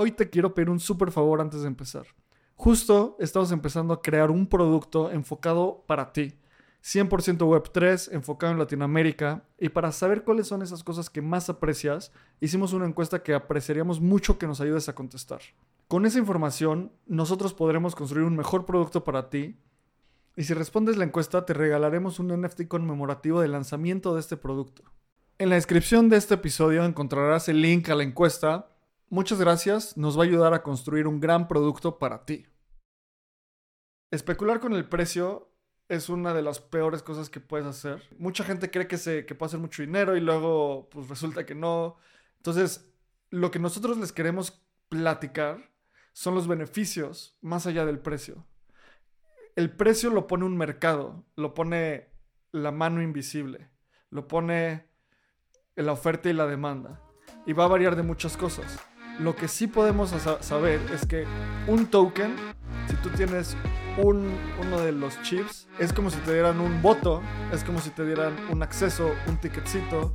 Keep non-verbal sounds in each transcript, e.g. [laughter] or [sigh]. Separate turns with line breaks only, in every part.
hoy te quiero pedir un súper favor antes de empezar. Justo estamos empezando a crear un producto enfocado para ti. 100% Web3, enfocado en Latinoamérica. Y para saber cuáles son esas cosas que más aprecias, hicimos una encuesta que apreciaríamos mucho que nos ayudes a contestar. Con esa información, nosotros podremos construir un mejor producto para ti. Y si respondes la encuesta, te regalaremos un NFT conmemorativo del lanzamiento de este producto. En la descripción de este episodio encontrarás el link a la encuesta. Muchas gracias, nos va a ayudar a construir un gran producto para ti. Especular con el precio es una de las peores cosas que puedes hacer. Mucha gente cree que, se, que puede hacer mucho dinero y luego pues resulta que no. Entonces, lo que nosotros les queremos platicar son los beneficios más allá del precio. El precio lo pone un mercado, lo pone la mano invisible, lo pone la oferta y la demanda. Y va a variar de muchas cosas. Lo que sí podemos saber es que un token, si tú tienes uno de los chips, es como si te dieran un voto, es como si te dieran un acceso, un ticketcito.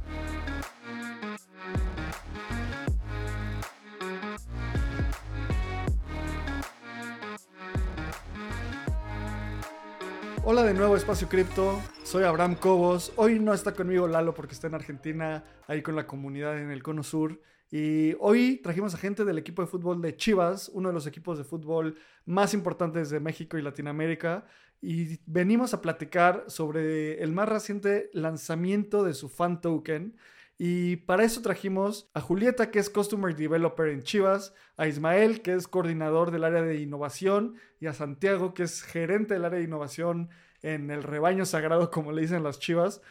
Hola de nuevo Espacio Cripto, soy Abraham Cobos. Hoy no está conmigo Lalo porque está en Argentina, ahí con la comunidad en el Cono Sur. Y hoy trajimos a gente del equipo de fútbol de Chivas, uno de los equipos de fútbol más importantes de México y Latinoamérica. Y venimos a platicar sobre el más reciente lanzamiento de su fan token. Y para eso trajimos a Julieta, que es Customer Developer en Chivas, a Ismael, que es coordinador del área de innovación, y a Santiago, que es gerente del área de innovación en el rebaño sagrado, como le dicen las Chivas.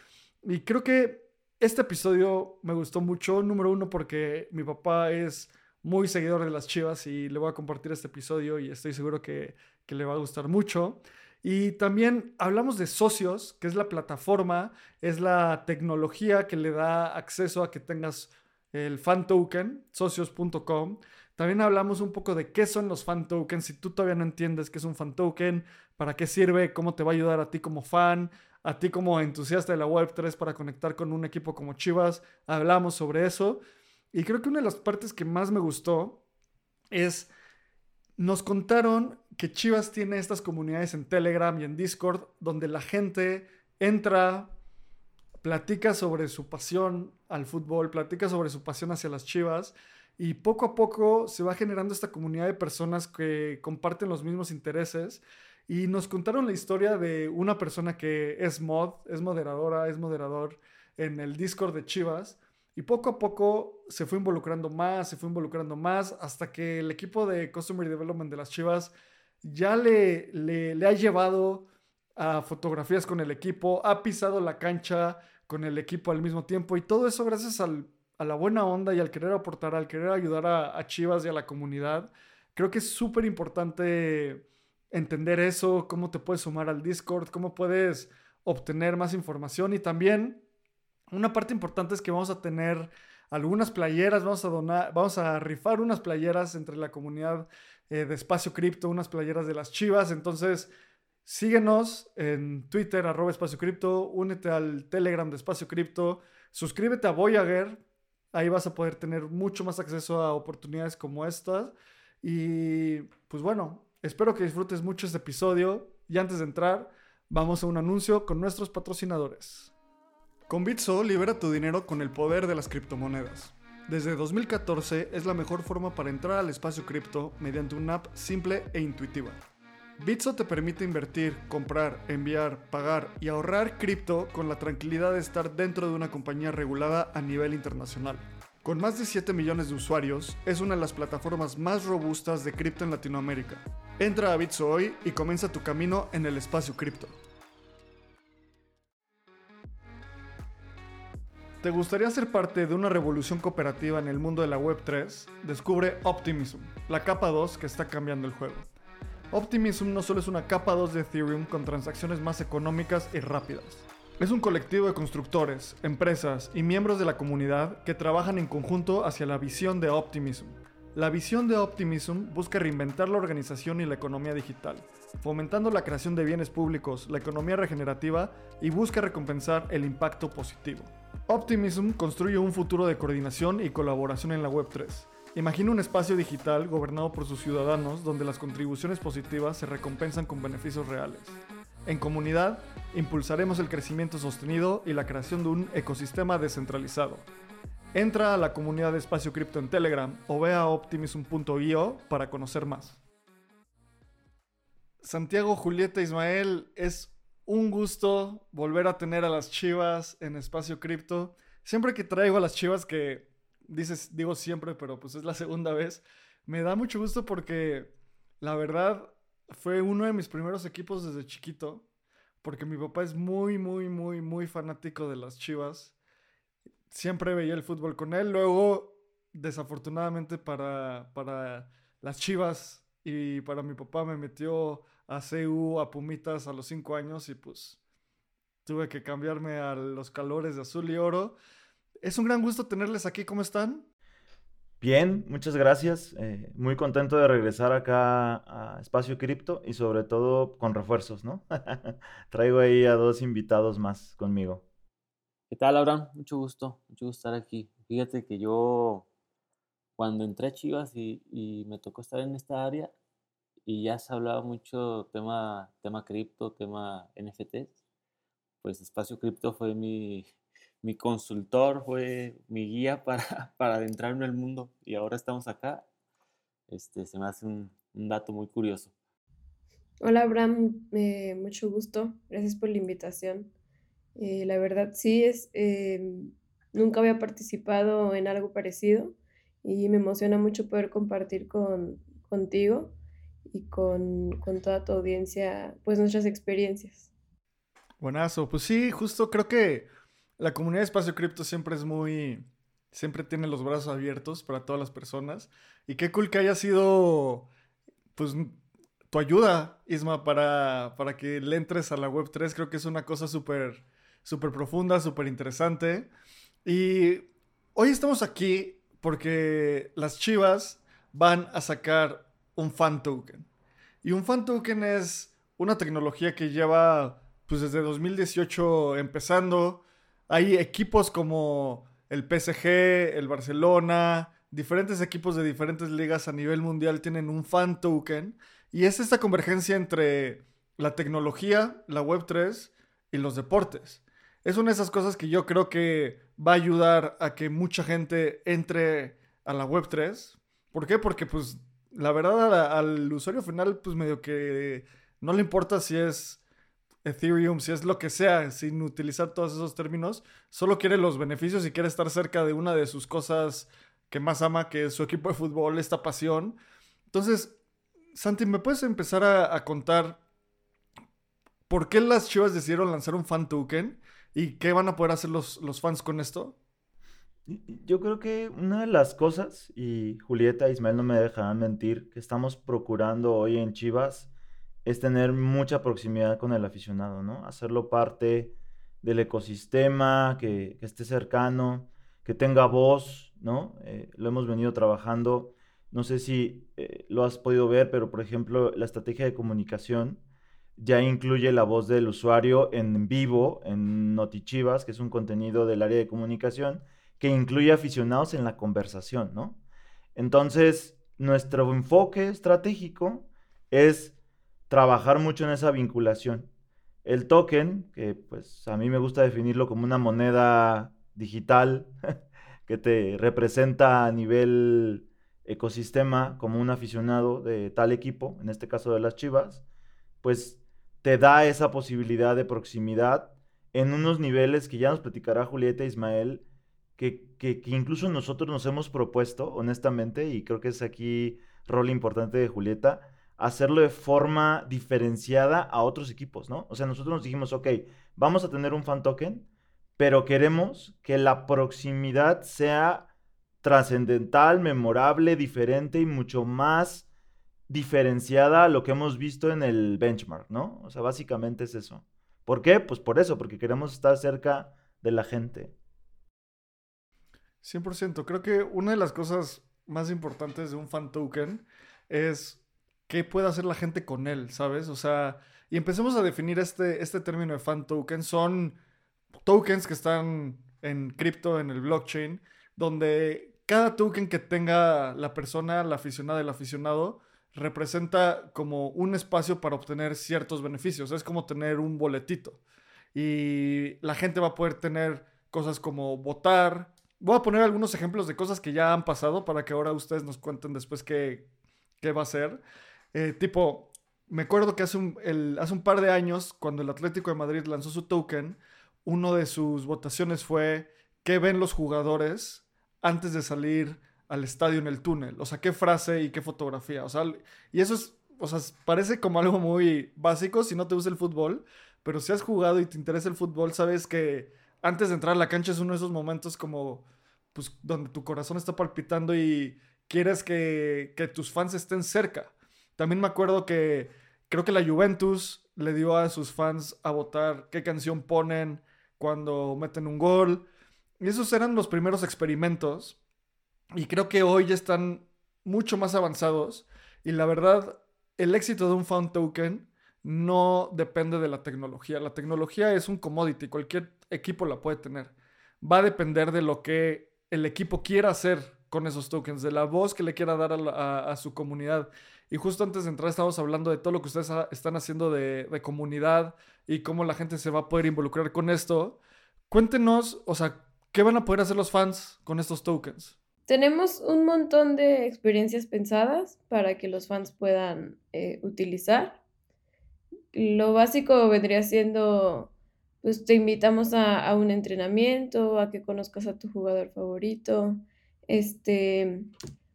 Y creo que este episodio me gustó mucho, número uno, porque mi papá es muy seguidor de las chivas y le voy a compartir este episodio y estoy seguro que, le va a gustar mucho. Y también hablamos de socios, que es la plataforma, es la tecnología que le da acceso a que tengas el fan token, socios.com. También hablamos un poco de qué son los fan tokens. Si tú todavía no entiendes qué es un fan token, para qué sirve, cómo te va a ayudar a ti como fan, a ti como entusiasta de la Web3 para conectar con un equipo como Chivas. Hablamos sobre eso. Y creo que una de las partes que más me gustó es, nos contaron que Chivas tiene estas comunidades en Telegram y en Discord donde la gente entra, platica sobre su pasión al fútbol, platica sobre su pasión hacia las Chivas. Y poco a poco se va generando esta comunidad de personas que comparten los mismos intereses y nos contaron la historia de una persona que es mod, es moderadora, es moderador en el Discord de Chivas. Y poco a poco se fue involucrando más, se fue involucrando más, hasta que el equipo de Customer Development de las Chivas ya le, le, ha llevado a fotografías con el equipo, ha pisado la cancha con el equipo al mismo tiempo. Y todo eso gracias a la buena onda y al querer aportar, al querer ayudar a, a Chivas y a la comunidad. Creo que es súper importante entender eso, cómo te puedes sumar al Discord, cómo puedes obtener más información. Y también una parte importante es que vamos a tener algunas playeras, vamos a donar, vamos a rifar unas playeras entre la comunidad eh, de Espacio Cripto, unas playeras de las Chivas, entonces síguenos en Twitter arroba Espacio Cripto, únete al Telegram de Espacio Cripto, suscríbete a Voyager, ahí vas a poder tener mucho más acceso a oportunidades como estas y pues bueno, Espero que disfrutes mucho este episodio y antes de entrar, vamos a un anuncio con nuestros patrocinadores. Con Bitso libera tu dinero con el poder de las criptomonedas. Desde 2014 es la mejor forma para entrar al espacio cripto mediante una app simple e intuitiva. Bitso te permite invertir, comprar, enviar, pagar y ahorrar cripto con la tranquilidad de estar dentro de una compañía regulada a nivel internacional. Con más de 7 millones de usuarios, es una de las plataformas más robustas de cripto en Latinoamérica. Entra a Bitso hoy y comienza tu camino en el espacio cripto. ¿Te gustaría ser parte de una revolución cooperativa en el mundo de la Web3? Descubre Optimism, la capa 2 que está cambiando el juego. Optimism no solo es una capa 2 de Ethereum con transacciones más económicas y rápidas es un colectivo de constructores, empresas y miembros de la comunidad que trabajan en conjunto hacia la visión de Optimism. La visión de Optimism busca reinventar la organización y la economía digital, fomentando la creación de bienes públicos, la economía regenerativa y busca recompensar el impacto positivo. Optimism construye un futuro de coordinación y colaboración en la Web3 Imagina un espacio digital gobernado por sus ciudadanos donde las contribuciones positivas se recompensan con beneficios reales. En comunidad, impulsaremos el crecimiento sostenido y la creación de un ecosistema descentralizado. Entra a la comunidad de Espacio Cripto en Telegram o ve a optimism.io para conocer más. Santiago, Julieta, Ismael, es un gusto volver a tener a las chivas en Espacio Cripto. Siempre que traigo a las chivas, que dices, digo siempre, pero pues es la segunda vez, me da mucho gusto porque la verdad fue uno de mis primeros equipos desde chiquito. Porque mi papá es muy, muy, muy, muy fanático de las chivas. Siempre veía el fútbol con él. Luego, desafortunadamente para, para las chivas y para mi papá me metió a CU, a Pumitas a los 5 años y pues tuve que cambiarme a los calores de azul y oro. Es un gran gusto tenerles aquí, ¿cómo están?
Bien, muchas gracias. Eh, muy contento de regresar acá a Espacio Cripto y sobre todo con refuerzos, ¿no? [laughs] Traigo ahí a dos invitados más conmigo.
¿Qué tal, Abraham? Mucho gusto, mucho gusto estar aquí. Fíjate que yo cuando entré a Chivas y, me tocó estar en esta área, y ya se hablaba mucho tema, tema cripto, tema NFTs, pues Espacio Cripto fue mi, mi consultor, fue mi guía para, [laughs] para adentrarme en el mundo y ahora estamos acá. Este, se me hace un, un dato muy curioso.
Hola Abraham, eh, mucho gusto, gracias por la invitación. Eh, la verdad sí es, eh, nunca había participado en algo parecido y me emociona mucho poder compartir con, contigo y con, con toda tu audiencia, pues nuestras experiencias.
Buenazo, pues sí, justo creo que la comunidad de Espacio Cripto siempre es muy, siempre tiene los brazos abiertos para todas las personas. Y qué cool que haya sido, pues, tu ayuda, Isma, para, para que le entres a la Web3. Creo que es una cosa súper, súper profunda, súper interesante. Y hoy estamos aquí porque las chivas van a sacar un fan token. Y un fan token es una tecnología que lleva pues desde 2018 empezando. Hay equipos como el PSG, el Barcelona, diferentes equipos de diferentes ligas a nivel mundial tienen un fan token. Y es esta convergencia entre la tecnología, la Web3 y los deportes. Es una de esas cosas que yo creo que va a ayudar a que mucha gente entre a la Web3. ¿Por qué? Porque pues la verdad al, usuario final, pues medio que no le importa si es Ethereum, si es lo que sea, sin utilizar todos esos términos, solo quiere los beneficios y quiere estar cerca de una de sus cosas que más ama, que es su equipo de fútbol, esta pasión. Entonces, Santi, ¿me puedes empezar a, contar por qué las chivas decidieron lanzar un fan token y qué van a poder hacer los, los fans con esto?
Yo creo que una de las cosas, y Julieta y Ismael no me dejarán mentir, que estamos procurando hoy en Chivas es tener mucha proximidad con el aficionado, ¿no? Hacerlo parte del ecosistema, que, esté cercano, que tenga voz, ¿no? Eh, lo hemos venido trabajando. No sé si eh, lo has podido ver, pero por ejemplo, la estrategia de comunicación ya incluye la voz del usuario en vivo, en NotiChivas, que es un contenido del área de comunicación que incluye aficionados en la conversación, ¿no? Entonces, nuestro enfoque estratégico es trabajar mucho en esa vinculación. El token, que pues a mí me gusta definirlo como una moneda digital [laughs] que te representa a nivel ecosistema como un aficionado de tal equipo, en este caso de las Chivas, pues te da esa posibilidad de proximidad en unos niveles que ya nos platicará Julieta Ismael, que, que, incluso nosotros nos hemos propuesto, honestamente, y creo que es aquí rol importante de Julieta, hacerlo de forma diferenciada a otros equipos, ¿no? O sea, nosotros nos dijimos, ok, vamos a tener un fan token, pero queremos que la proximidad sea trascendental, memorable, diferente y mucho más diferenciada a lo que hemos visto en el benchmark, ¿no? O sea, básicamente es eso. ¿Por qué? Pues por eso, porque queremos estar cerca de la gente.
100%. Creo que una de las cosas más importantes de un fan token es qué puede hacer la gente con él, ¿sabes? O sea, y empecemos a definir este, este término de fan token. Son tokens que están en cripto, en el blockchain, donde cada token que tenga la persona, la aficionada, el aficionado, representa como un espacio para obtener ciertos beneficios. Es como tener un boletito. Y la gente va a poder tener cosas como votar. Voy a poner algunos ejemplos de cosas que ya han pasado para que ahora ustedes nos cuenten después qué, qué va a ser. Eh, tipo, me acuerdo que hace un, hace un par de años, cuando el Atlético de Madrid lanzó su token, uno de sus votaciones fue qué ven los jugadores antes de salir al estadio en el túnel. O sea, qué frase y qué fotografía. O sea, y eso es, o sea, parece como algo muy básico si no te gusta el fútbol, pero si has jugado y te interesa el fútbol, sabes que antes de entrar a la cancha es uno de esos momentos como, pues, donde tu corazón está palpitando y quieres que, que tus fans estén cerca. También me acuerdo que creo que la Juventus le dio a sus fans a votar qué canción ponen cuando meten un gol. Y esos eran los primeros experimentos y creo que hoy ya están mucho más avanzados. Y la verdad, el éxito de un Found Token no depende de la tecnología. La tecnología es un commodity, cualquier equipo la puede tener. Va a depender de lo que el equipo quiera hacer con esos tokens, de la voz que le quiera dar a, su comunidad. Y justo antes de entrar estábamos hablando de todo lo que ustedes están haciendo de, de, comunidad y cómo la gente se va a poder involucrar con esto. Cuéntenos, o sea, ¿qué van a poder hacer los fans con estos tokens?
Tenemos un montón de experiencias pensadas para que los fans puedan eh, utilizar. Lo básico vendría siendo, pues te invitamos a, un entrenamiento, a que conozcas a tu jugador favorito, este,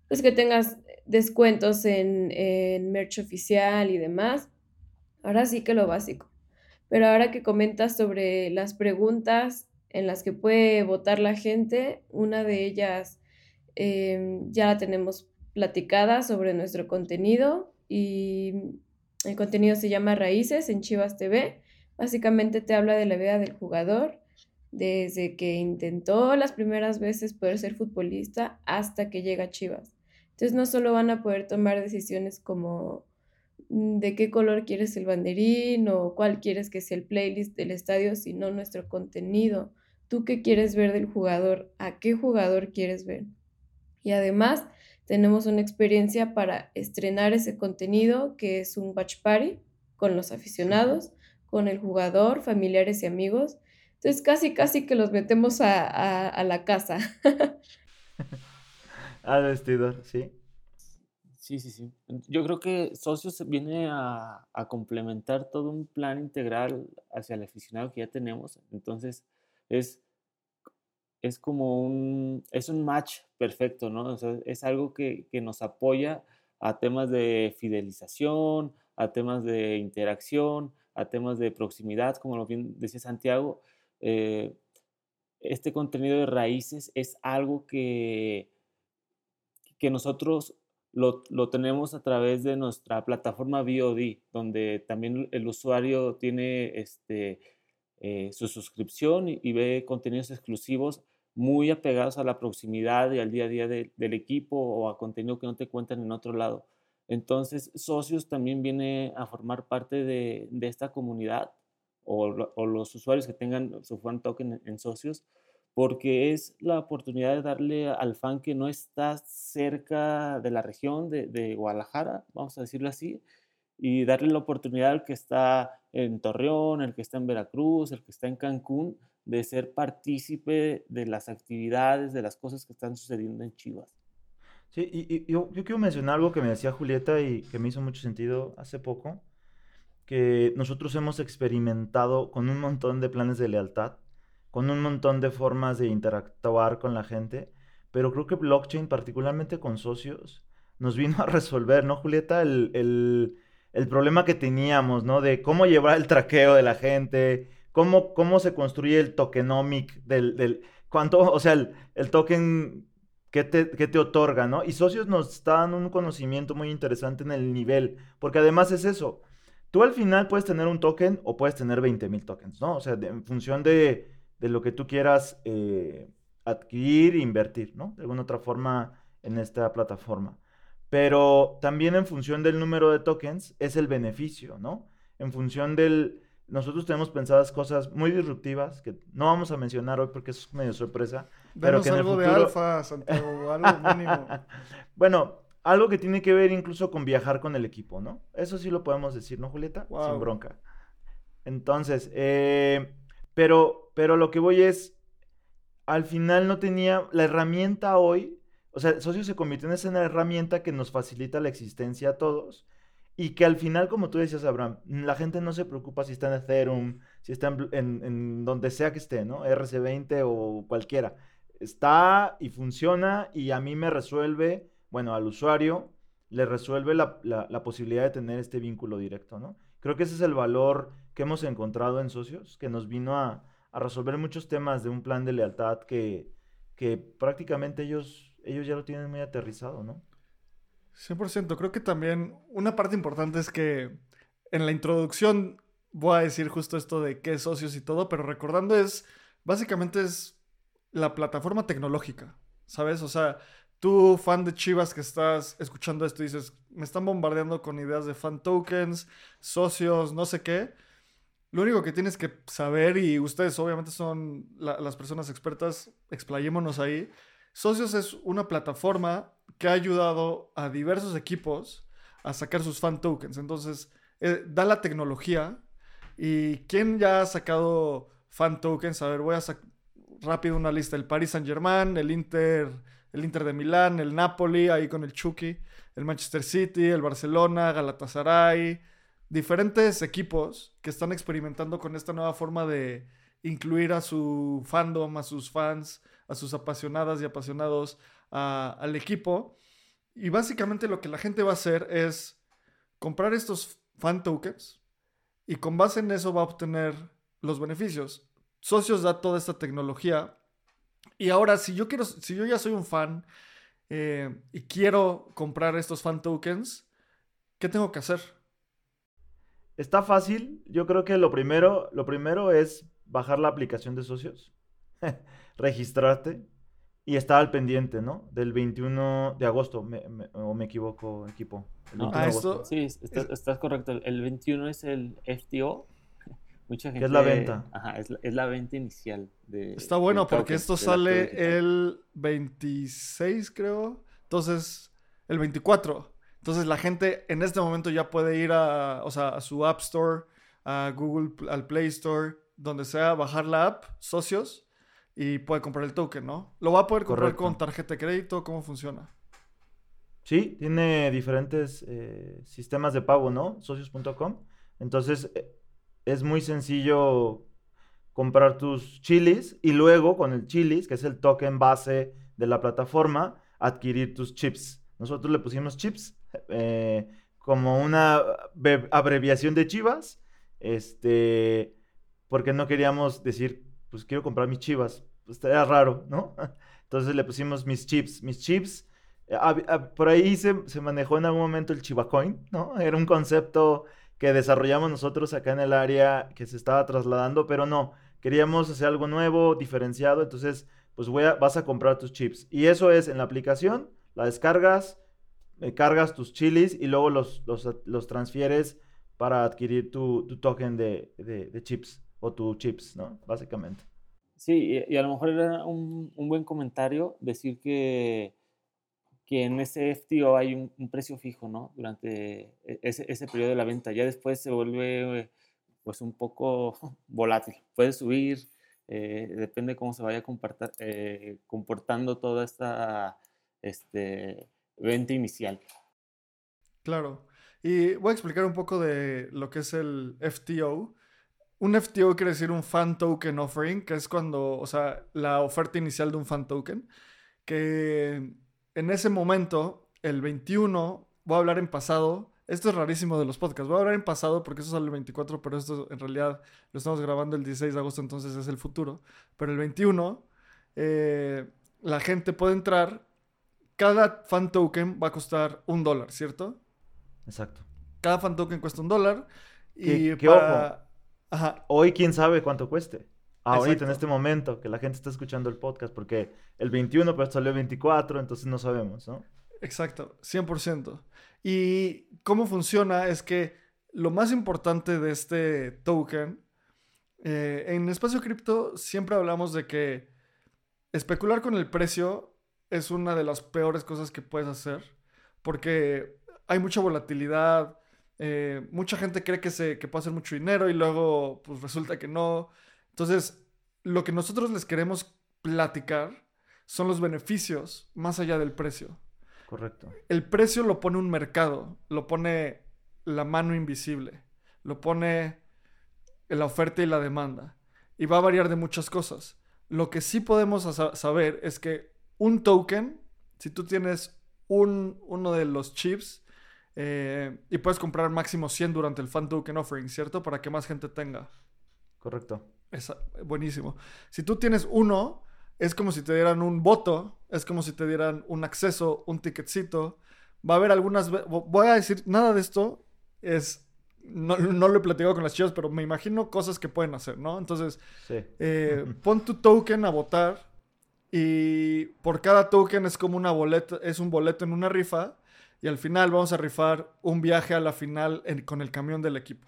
pues que tengas descuentos en, en merch oficial y demás. Ahora sí que lo básico. Pero ahora que comentas sobre las preguntas en las que puede votar la gente, una de ellas Em, ya la tenemos platicada sobre nuestro contenido y el contenido se llama Raíces en Chivas TV. Básicamente te habla de la vida del jugador desde que intentó las primeras veces poder ser futbolista hasta que llega a Chivas. Entonces no solo van a poder tomar decisiones como mm, de qué color quieres el banderín o cuál quieres que sea el playlist del estadio, sino nuestro contenido. ¿Tú qué quieres ver del jugador? ¿A qué jugador quieres ver? Y además tenemos una experiencia para estrenar ese contenido que es un watch party con los aficionados, con el jugador, familiares y amigos. Entonces casi, casi que los metemos a, la casa. [laughs]
Al vestidor, sí.
Sí, sí, sí. Yo creo que Socios viene a, complementar todo un plan integral hacia el aficionado que ya tenemos. Entonces, es es como un, es un match perfecto, ¿no? O sea, es algo que, nos apoya a temas de fidelización, a temas de interacción, a temas de proximidad, como lo bien decía Santiago. Eh, este contenido de raíces es algo que, que nosotros lo, tenemos a través de nuestra plataforma VOD, donde también el usuario tiene este, eh, su suscripción y, ve contenidos exclusivos muy apegados a la proximidad y al día a día del equipo o a contenido que no te cuentan en otro lado. Entonces, socios también viene a formar parte de, esta comunidad o, los usuarios que tengan su fan token en, socios, porque es la oportunidad de darle al fan que no está cerca de la región de, Guadalajara, vamos a decirlo así, y darle la oportunidad al que está en Torreón, el que está en Veracruz, el que está en Cancún, de ser partícipe de las actividades, de las cosas que están sucediendo en Chivas.
Sí, y, yo, quiero mencionar algo que me decía Julieta y que me hizo mucho sentido hace poco, que nosotros hemos experimentado con un montón de planes de lealtad, con un montón de formas de interactuar con la gente, pero creo que blockchain, particularmente con socios, nos vino a resolver, ¿no, Julieta? El, el problema que teníamos, ¿no? De cómo llevar el traqueo de la gente, cómo, cómo se construye el tokenomic del, del cuánto, o sea, el, token que te, te, otorga, ¿no? Y socios nos dan un conocimiento muy interesante en el nivel, porque además es eso. Tú al final puedes tener un token o puedes tener 20 mil tokens, ¿no? O sea, en función de, de, lo que tú quieras eh, adquirir e invertir, ¿no? De alguna otra forma en esta plataforma. Pero también en función del número de tokens es el beneficio, ¿no? En función del, nosotros tenemos pensadas cosas muy disruptivas que no vamos a mencionar hoy porque es medio sorpresa.
pero que algo de alfa, Santiago, [laughs] algo mínimo.
bueno, algo que tiene que ver incluso con viajar con el equipo, ¿no? Eso sí lo podemos decir, ¿no, Julieta? Sin bronca. Entonces, eh, pero, pero lo que voy es, al final no tenía la herramienta hoy, o sea, Socio se convirtió en esa herramienta que nos facilita la existencia a todos y que al final, como tú decías, Abraham, la gente no se preocupa si está en Ethereum, si está en, donde sea que esté, ¿no? RC20 o cualquiera. Está y funciona y a mí me resuelve, bueno, al usuario le resuelve la, posibilidad de tener este vínculo directo, ¿no? Creo que ese es el valor que hemos encontrado en socios, que nos vino a, resolver muchos temas de un plan de lealtad que, que prácticamente ellos, ellos ya lo tienen muy aterrizado, ¿no?
100%. Creo que también una parte importante es que en la introducción voy a decir justo esto de qué socios y todo, pero recordando es, básicamente es la plataforma tecnológica, ¿sabes? O sea, tú fan de Chivas que estás escuchando esto dices, me están bombardeando con ideas de fan tokens, socios, no sé qué. Lo único que tienes que saber, y ustedes obviamente son las personas expertas, explayémonos ahí, Socios es una plataforma que ha ayudado a diversos equipos a sacar sus fan tokens. Entonces, eh, da la tecnología. ¿Y quién ya ha sacado fan tokens? A ver, voy a sacar rápido una lista. El Paris Saint Germain, el Inter, el Inter de Milán, el Napoli, ahí con el Chucky, el Manchester City, el Barcelona, Galatasaray. Diferentes equipos que están experimentando con esta nueva forma de incluir a su fandom, a sus fans, a sus apasionadas y apasionados al equipo. Y básicamente lo que la gente va a hacer es comprar estos fan tokens y con base en eso va a obtener los beneficios. Socios da toda esta tecnología. Y ahora, si yo quiero, si yo ya soy un fan eh, y quiero comprar estos fan tokens, ¿qué tengo que hacer?
Está fácil. Yo creo que lo primero, lo primero es bajar la aplicación de socios, [laughs] registrarte y estar al pendiente, ¿no? Del 21 de agosto, o me equivoco, equipo.
ah, esto, sí, estás, correcto. El 21 es el FTO. Mucha gente.
es la venta.
Ajá, es la, venta inicial. De,
Está bueno porque esto sale el 26, creo. Entonces, el 24. Entonces la gente en este momento ya puede ir a, o sea, a su App Store, a Google, al Play Store, donde sea, bajar la app, socios, y puede comprar el token, ¿no? Lo va a poder comprar con tarjeta de crédito, ¿cómo funciona?
Sí, tiene diferentes eh, sistemas de pago, ¿no? Socios.com. Entonces, eh, es muy sencillo comprar tus chilis y luego con el chilis, que es el token base de la plataforma, adquirir tus chips. Nosotros le pusimos chips [laughs] eh, como una abreviación de chivas. Este, porque no queríamos decir, pues quiero comprar mis chivas, pues estaría raro, ¿no? [laughs] Entonces le pusimos mis chips, mis chips. Eh, por ahí se, manejó en algún momento el Chivacoin, ¿no? Era un concepto que desarrollamos nosotros acá en el área que se estaba trasladando, pero no, queríamos hacer algo nuevo, diferenciado, entonces pues voy a, vas a comprar tus chips. Y eso es en la aplicación, la descargas, eh, cargas tus chilis y luego los, los, transfieres para adquirir tu, token de, de chips o tu chips, ¿no? Básicamente.
Sí, y, a lo mejor era un, un, buen comentario decir que, que en ese FTO hay un, precio fijo, ¿no? Durante e, ese, ese, periodo de la venta. Ya después se vuelve pues un poco [laughs] volátil. Puede subir, eh, depende cómo se vaya eh, comportando toda esta este, venta inicial.
Claro. Y voy a explicar un poco de lo que es el FTO. Un FTO quiere decir un fan token offering, que es cuando, o sea, la oferta inicial de un fan token, que en ese momento, el 21, voy a hablar en pasado, esto es rarísimo de los podcasts, voy a hablar en pasado porque eso sale el 24, pero esto en realidad lo estamos grabando el 16 de agosto, entonces es el futuro, pero el 21, eh, la gente puede entrar, cada fan token va a costar un dólar, ¿cierto?
Exacto.
Cada fan token cuesta un dólar. Y
¿Qué, para... Hoy quién sabe cuánto cueste. Ahorita, en este momento, que la gente está escuchando el podcast, porque el 21 pues salió el 24, entonces no sabemos, ¿no?
Exacto, 100%. Y cómo funciona es que lo más importante de este token, eh, en espacio cripto siempre hablamos de que especular con el precio es una de las peores cosas que puedes hacer, porque hay mucha volatilidad, eh, mucha gente cree que, se, que puede hacer mucho dinero y luego pues resulta que no. Entonces, lo que nosotros les queremos platicar son los beneficios más allá del precio.
Correcto.
El precio lo pone un mercado, lo pone la mano invisible, lo pone la oferta y la demanda. Y va a variar de muchas cosas. Lo que sí podemos saber es que un token, si tú tienes un, uno de los chips eh, y puedes comprar máximo 100 durante el fan token offering, ¿cierto? Para que más gente tenga.
Correcto.
Es buenísimo. Si tú tienes uno, es como si te dieran un voto, es como si te dieran un acceso, un ticketcito. Va a haber algunas... Voy a decir, nada de esto es... No, lo he platicado con las chivas, pero me imagino cosas que pueden hacer, ¿no? Entonces, eh, [laughs] pon tu token a votar y por cada token es como una boleta, es un boleto en una rifa y al final vamos a rifar un viaje a la final con el camión del equipo.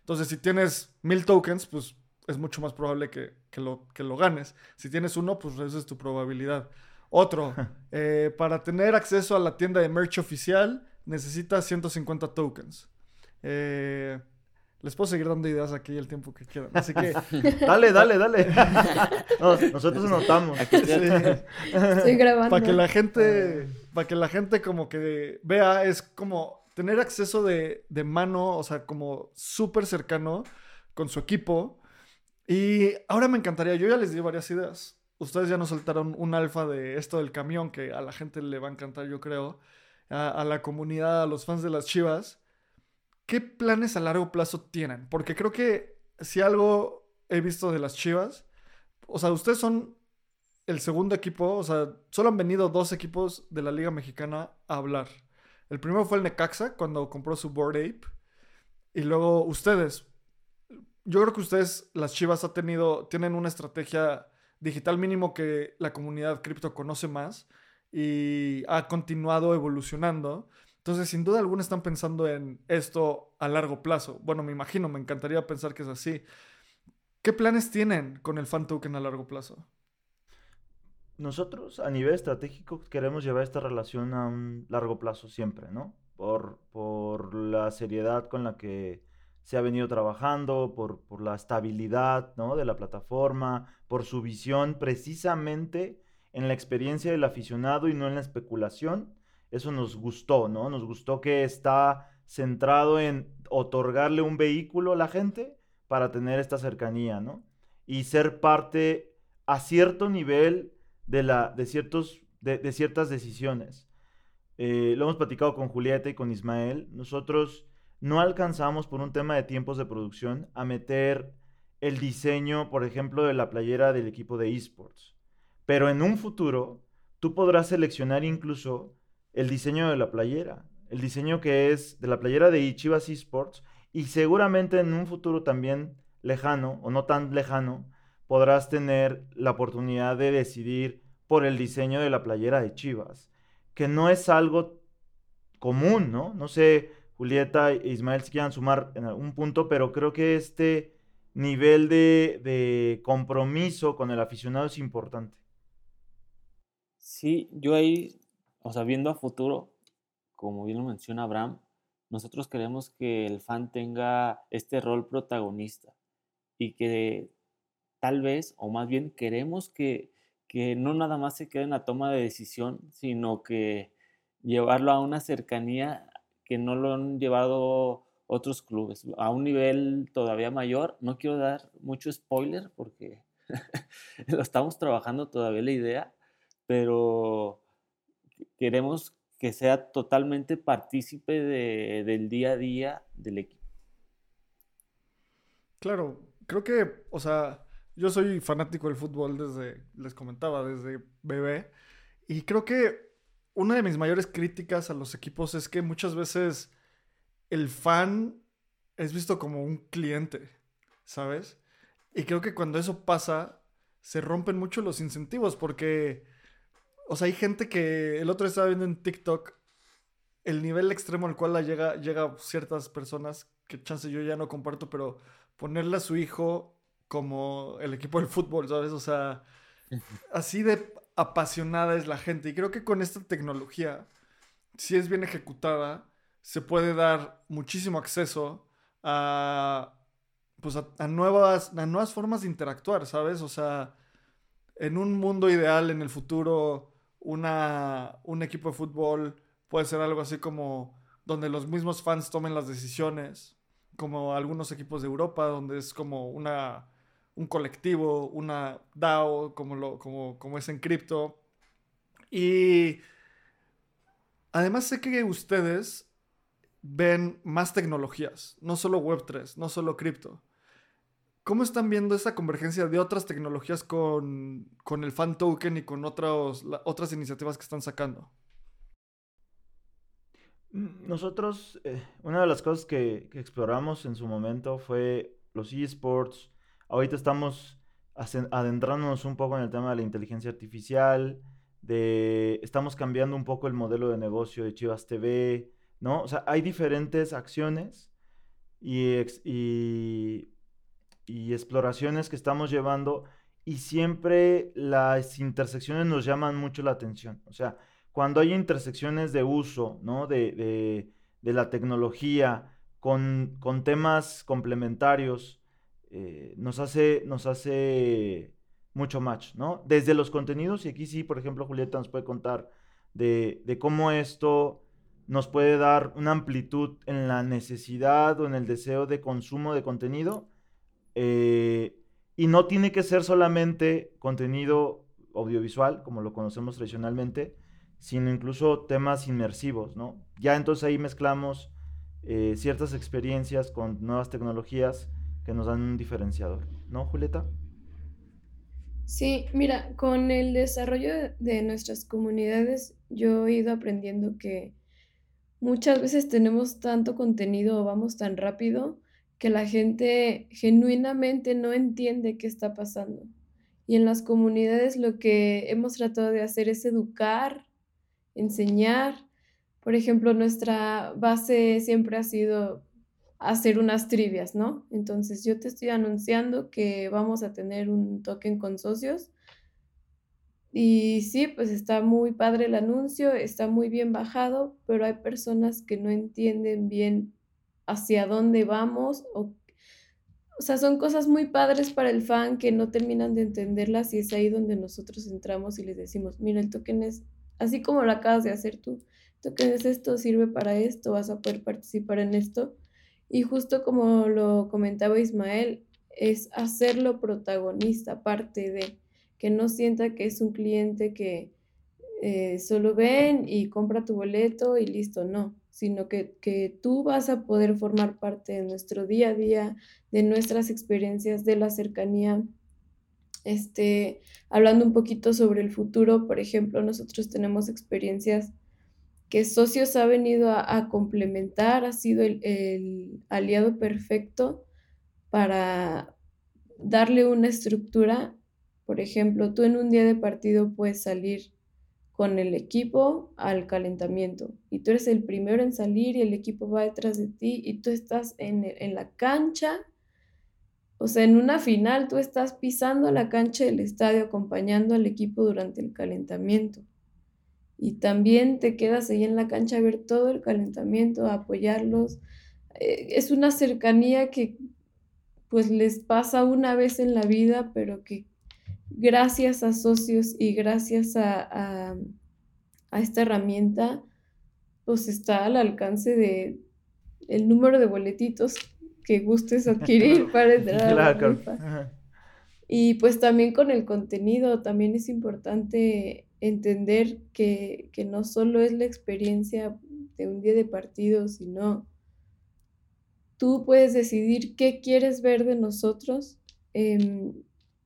Entonces, si tienes mil tokens, pues es mucho más probable que, lo, que lo ganes. Si tienes uno, pues esa es tu probabilidad. Otro, [laughs] eh, para tener acceso a la tienda de merch oficial, necesitas 150 tokens. Eh, les puedo seguir dando ideas aquí el tiempo que quieran. Así que. [laughs]
dale, dale, dale. [laughs] nosotros notamos.
Estoy grabando.
Para que la gente. Para que la gente como que vea, es como tener acceso de, de mano, o sea, como súper cercano con su equipo. Y ahora me encantaría, yo ya les di varias ideas. Ustedes ya nos soltaron un alfa de esto del camión que a la gente le va a encantar, yo creo. A, la comunidad, a los fans de las Chivas. ¿Qué planes a largo plazo tienen? Porque creo que si algo he visto de las Chivas, o sea, ustedes son el segundo equipo, o sea, solo han venido dos equipos de la Liga Mexicana a hablar. El primero fue el Necaxa cuando compró su Board Ape. Y luego ustedes, yo creo que ustedes, las Chivas, ha tenido, tienen una estrategia digital mínimo que la comunidad cripto conoce más y ha continuado evolucionando. Entonces, sin duda alguna están pensando en esto a largo plazo. Bueno, me imagino, me encantaría pensar que es así. ¿Qué planes tienen con el fan token a largo plazo?
Nosotros a nivel estratégico queremos llevar esta relación a un largo plazo siempre, ¿no? Por, por la seriedad con la que se ha venido trabajando, por, la estabilidad de la plataforma, por su visión precisamente en la experiencia del aficionado y no en la especulación. Eso nos gustó, ¿no? Nos gustó que está centrado en otorgarle un vehículo a la gente para tener esta cercanía, ¿no? Y ser parte a cierto nivel de, la, de, ciertos, de, ciertas decisiones. Eh, lo hemos platicado con Julieta y con Ismael. Nosotros no alcanzamos por un tema de tiempos de producción a meter el diseño, por ejemplo, de la playera del equipo de esports. Pero en un futuro, tú podrás seleccionar incluso el diseño de la playera, el diseño que es de la playera de Chivas Esports y seguramente en un futuro también lejano o no tan lejano podrás tener la oportunidad de decidir por el diseño de la playera de Chivas, que no es algo común, ¿no? No sé, Julieta e Ismael si quieran sumar en algún punto, pero creo que este nivel de, compromiso con el aficionado es importante.
Sí, yo ahí, o sea, viendo a futuro, como bien lo menciona Abraham, nosotros queremos que el fan tenga este rol protagonista y que tal vez, o más bien queremos que, que no nada más se quede en la toma de decisión, sino que llevarlo a una cercanía que no lo han llevado otros clubes a un nivel todavía mayor. No quiero dar mucho spoiler porque [laughs] lo estamos trabajando todavía la idea, pero queremos que sea totalmente partícipe del día a día del equipo.
Claro, creo que, o sea, yo soy fanático del fútbol desde, les comentaba, desde bebé, y creo que una de mis mayores críticas a los equipos es que muchas veces el fan es visto como un cliente, ¿sabes? Y creo que cuando eso pasa, se rompen mucho los incentivos porque, o sea, hay gente que el otro estaba viendo en TikTok el nivel extremo al cual llega, llega ciertas personas, que chance yo ya no comparto, pero ponerle a su hijo como el equipo del fútbol, ¿sabes? O sea, así de apasionada es la gente. Y creo que con esta tecnología, si es bien ejecutada, se puede dar muchísimo acceso a, pues a, nuevas, a nuevas formas de interactuar, ¿sabes? O sea, en un mundo ideal, en el futuro, una, un equipo de fútbol puede ser algo así como donde los mismos fans tomen las decisiones, como algunos equipos de Europa, donde es como una un colectivo, una DAO, como, lo, como, como es en cripto. Y además sé que ustedes ven más tecnologías, no solo Web3, no solo cripto. ¿Cómo están viendo esa convergencia de otras tecnologías con, el fan token y con otras iniciativas que están sacando?
Mm, nosotros, eh, una de las cosas que, exploramos en su momento fue los esports, Ahorita estamos adentrándonos un poco en el tema de la inteligencia artificial, de, estamos cambiando un poco el modelo de negocio de Chivas TV, ¿no? O sea, hay diferentes acciones y, y, y exploraciones que estamos llevando y siempre las intersecciones nos llaman mucho la atención. O sea, cuando hay intersecciones de uso, ¿no? De, de, de la tecnología con, con temas complementarios, eh, nos, hace, nos hace mucho match, ¿no? Desde los contenidos, y aquí sí, por ejemplo, Julieta nos puede contar de, cómo esto nos puede dar una amplitud en la necesidad o en el deseo de consumo de contenido. Eh, y no tiene que ser solamente contenido audiovisual, como lo conocemos tradicionalmente, sino incluso temas inmersivos, ¿no? Ya entonces ahí mezclamos eh, ciertas experiencias con nuevas tecnologías que nos dan un diferenciador, ¿no, Julieta?
Sí, mira, con el desarrollo de nuestras comunidades, yo he ido aprendiendo que muchas veces tenemos tanto contenido o vamos tan rápido que la gente genuinamente no entiende qué está pasando. Y en las comunidades lo que hemos tratado de hacer es educar, enseñar. Por ejemplo, nuestra base siempre ha sido hacer unas trivias, ¿no? Entonces yo te estoy anunciando que vamos a tener un token con socios. Y sí, pues está muy padre el anuncio, está muy bien bajado, pero hay personas que no entienden bien hacia dónde vamos o, o sea, son cosas muy padres para el fan que no terminan de entenderlas y es ahí donde nosotros entramos y les decimos, mira, el token es así como lo acabas de hacer tú, el token es esto, sirve para esto, vas a poder participar en esto y justo como lo comentaba Ismael, es hacerlo protagonista, parte de que no sienta que es un cliente que eh, solo ven y compra tu boleto y listo, no, sino que, que, tú vas a poder formar parte de nuestro día a día, de nuestras experiencias, de la cercanía. Este, hablando un poquito sobre el futuro, por ejemplo, nosotros tenemos experiencias que Socios ha venido a, complementar, ha sido el, aliado perfecto para darle una estructura. Por ejemplo, tú en un día de partido puedes salir con el equipo al calentamiento y tú eres el primero en salir y el equipo va detrás de ti y tú estás en, en la cancha. O sea, en una final tú estás pisando la cancha del estadio acompañando al equipo durante el calentamiento y también te quedas ahí en la cancha a ver todo el calentamiento, a apoyarlos. Eh, es una cercanía que pues les pasa una vez en la vida, pero que gracias a socios y gracias a, a, esta herramienta, pues está al alcance de el número de boletitos que gustes [laughs] adquirir para entrar a la Y pues también con el contenido, también es importante entender que, no solo es la experiencia de un día de partido, sino tú puedes decidir qué quieres ver de nosotros. Em,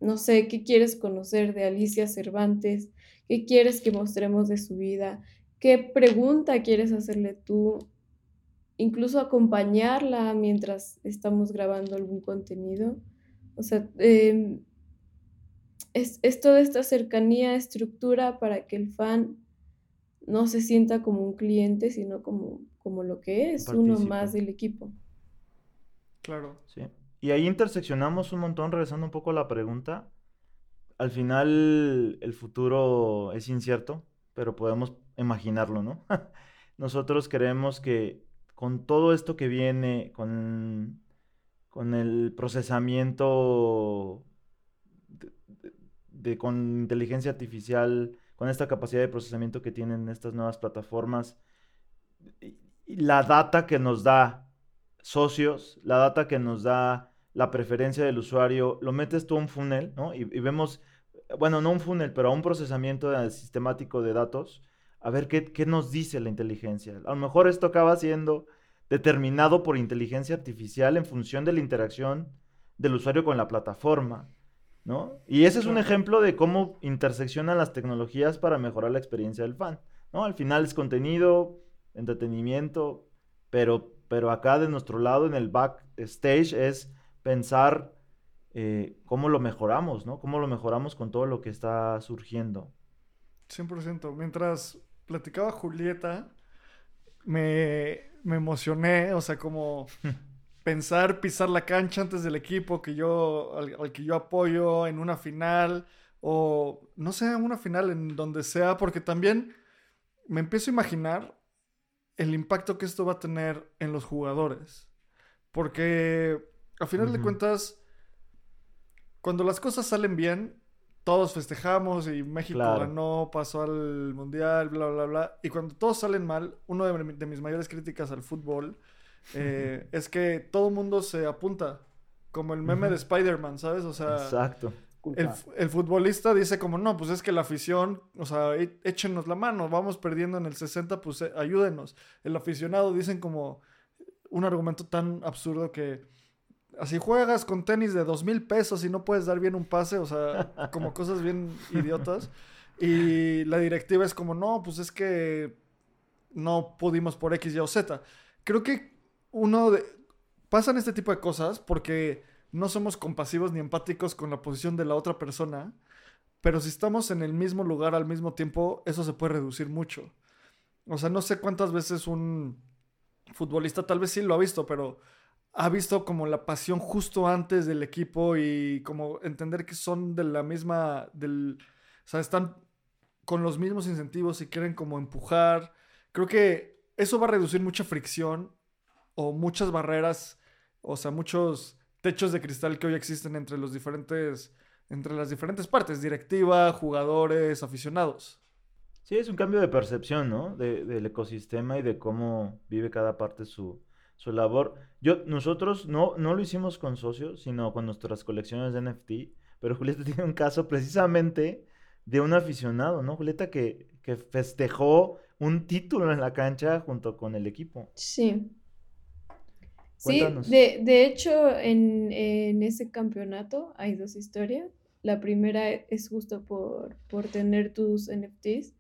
no sé, qué quieres conocer de Alicia Cervantes, qué quieres que mostremos de su vida, qué pregunta quieres hacerle tú, incluso acompañarla mientras estamos grabando algún contenido. O sea, em, es, toda esta cercanía, estructura para que el fan no se sienta como un cliente, sino como, como lo que es, uno más del equipo.
Claro.
Sí. Y ahí interseccionamos un montón, regresando un poco a la pregunta. Al final el futuro es incierto, pero podemos imaginarlo, ¿no? [laughs] Nosotros creemos que con todo esto que viene, con, con el procesamiento de, con inteligencia artificial, con esta capacidad de procesamiento que tienen estas nuevas plataformas, la data que nos da socios, la data que nos da la preferencia del usuario, lo metes tú a un funnel, ¿no? Y, vemos, bueno, no un funnel, pero a un procesamiento sistemático de datos, a ver qué, qué nos dice la inteligencia. A lo mejor esto acaba siendo determinado por inteligencia artificial en función de la interacción del usuario con la plataforma. ¿No? Y ese es un ejemplo de cómo interseccionan las tecnologías para mejorar la experiencia del fan, ¿no? Al final es contenido, entretenimiento, pero, pero acá de nuestro lado en el backstage es pensar eh, cómo lo mejoramos, ¿no? Cómo lo mejoramos con todo lo que está surgiendo.
100%. Mientras platicaba Julieta, me, me emocioné, o sea, como [laughs] pensar pisar la cancha antes del equipo que yo, al, que yo apoyo en una final o no sé, una final en donde sea, porque también me empiezo a imaginar el impacto que esto va a tener en los jugadores. Porque a final de cuentas, cuando las cosas salen bien, todos festejamos y México ganó, pasó al mundial, bla, bla, bla. Y cuando todos salen mal, uno de mis mayores críticas al fútbol eh, es que todo el mundo se apunta, como el meme de Spider-Man, ¿sabes? O sea,
Exacto.
El, futbolista dice como, no, pues es que la afición, o sea, e, échenos la mano, vamos perdiendo en el 60, pues eh, ayúdenos. El aficionado dicen como un argumento tan absurdo que así juegas con tenis de dos mil pesos y no puedes dar bien un pase, o sea, como [laughs] cosas bien idiotas. Y la directiva es como, no, pues es que no pudimos por X, Y o Z. Creo que uno de... Pasan este tipo de cosas porque no somos compasivos ni empáticos con la posición de la otra persona, pero si estamos en el mismo lugar al mismo tiempo, eso se puede reducir mucho. O sea, no sé cuántas veces un futbolista, tal vez sí lo ha visto, pero ha visto como la pasión justo antes del equipo y como entender que son de la misma, del, o sea, están con los mismos incentivos y quieren como empujar. Creo que eso va a reducir mucha fricción o muchas barreras, o sea, muchos techos de cristal que hoy existen entre los diferentes, entre las diferentes partes, directiva, jugadores, aficionados.
Sí, es un cambio de percepción, ¿no? del ecosistema y de cómo vive cada parte su, su labor. Yo, nosotros no, no lo hicimos con socios, sino con nuestras colecciones de NFT, pero Julieta [laughs] tiene un caso precisamente de un aficionado, ¿no? Julieta que, que festejó un título en la cancha junto con el equipo.
Sí, Sí, de, de hecho, en, en, ese campeonato hay dos historias. La primera es justo por, por tener tus NFTs.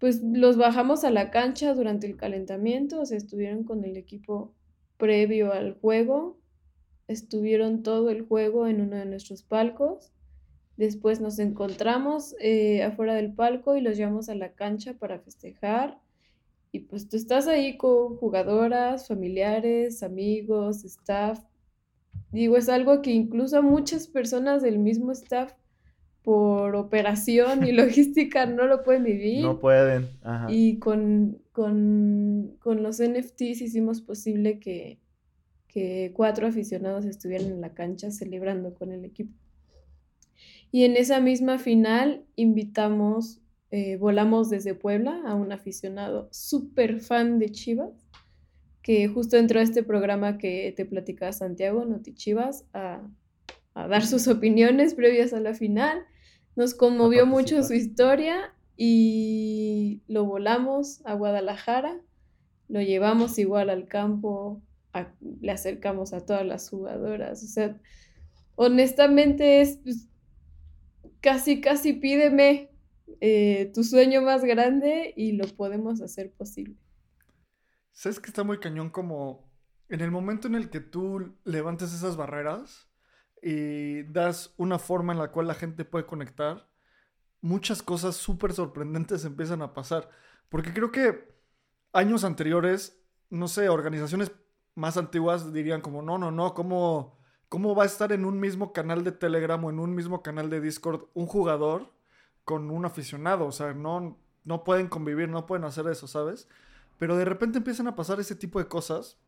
Pues los bajamos a la cancha durante el calentamiento, o sea, estuvieron con el equipo previo al juego, estuvieron todo el juego en uno de nuestros palcos. Después nos encontramos eh, afuera del palco y los llevamos a la cancha para festejar y pues tú estás ahí con jugadoras, familiares, amigos, staff. Digo, es algo que incluso muchas personas del mismo staff por operación y [laughs] logística no lo pueden vivir.
No pueden.
Y con, con, los NFTs hicimos posible que, que cuatro aficionados estuvieran en la cancha celebrando con el equipo. Y en esa misma final invitamos eh, volamos desde Puebla a un aficionado súper fan de Chivas, que justo entró a este programa que te platicaba Santiago, Noti Chivas, a, dar sus opiniones previas a la final. Nos conmovió mucho su historia y lo volamos a Guadalajara, lo llevamos igual al campo, le acercamos a todas las jugadoras. O sea, honestamente es pues, casi, casi pídeme eh, tu sueño más grande y lo podemos hacer posible.
¿Sabes que está muy cañón como en el momento en el que tú levantes esas barreras y das una forma en la cual la gente puede conectar, muchas cosas súper sorprendentes empiezan a pasar. Porque creo que años anteriores, no sé, organizaciones más antiguas dirían como, no, no, no, ¿cómo, ¿cómo va a estar en un mismo canal de Telegram o en un mismo canal de Discord un jugador con un aficionado? O sea, no, no pueden convivir, no pueden hacer eso, ¿sabes? Pero de repente empiezan a pasar ese tipo de cosas.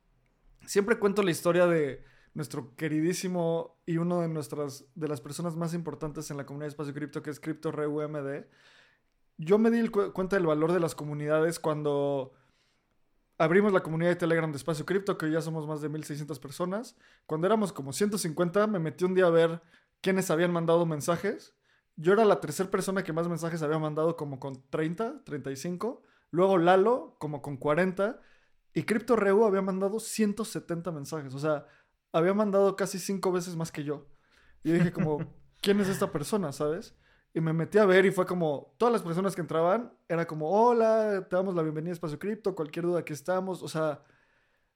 Siempre cuento la historia de nuestro queridísimo y uno de nuestras de las personas más importantes en la comunidad de espacio cripto que es Crypto RUMD. Yo me di cuenta del valor de las comunidades cuando abrimos la comunidad de Telegram de Espacio Cripto, que hoy ya somos más de 1600 personas. Cuando éramos como 150, me metí un día a ver quiénes habían mandado mensajes. Yo era la tercera persona que más mensajes había mandado, como con 30, 35. Luego Lalo, como con 40. Y Crypto Reu había mandado 170 mensajes. O sea, había mandado casi cinco veces más que yo. Y dije como, [laughs] ¿quién es esta persona, sabes? Y me metí a ver y fue como, todas las personas que entraban, era como, hola, te damos la bienvenida a Espacio Cripto, cualquier duda que estamos, o sea,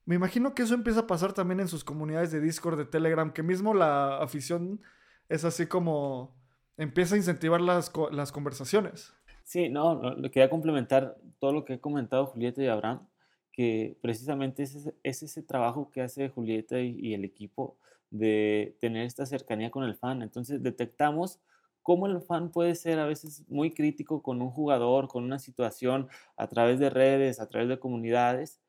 me imagino que eso empieza a pasar también en sus comunidades de Discord, de Telegram, que mismo la afición es así como, empieza a incentivar las, las conversaciones.
Sí, no, le quería complementar todo lo que he comentado Julieta y Abraham, que precisamente es ese, es ese trabajo que hace Julieta y, y el equipo de tener esta cercanía con el fan. Entonces detectamos cómo el fan puede ser a veces muy crítico con un jugador, con una situación a través de redes, a través de comunidades,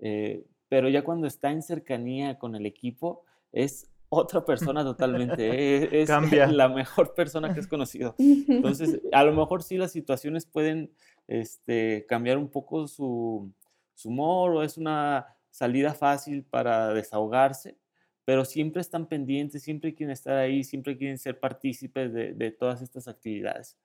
eh, pero ya cuando está en cercanía con el equipo es otra persona totalmente, es, la mejor persona que es conocido. Entonces, a lo mejor sí las situaciones pueden este, cambiar un poco su, su humor o es una salida fácil para desahogarse, pero siempre están pendientes, siempre quieren estar ahí, siempre quieren ser partícipes de, todas estas actividades.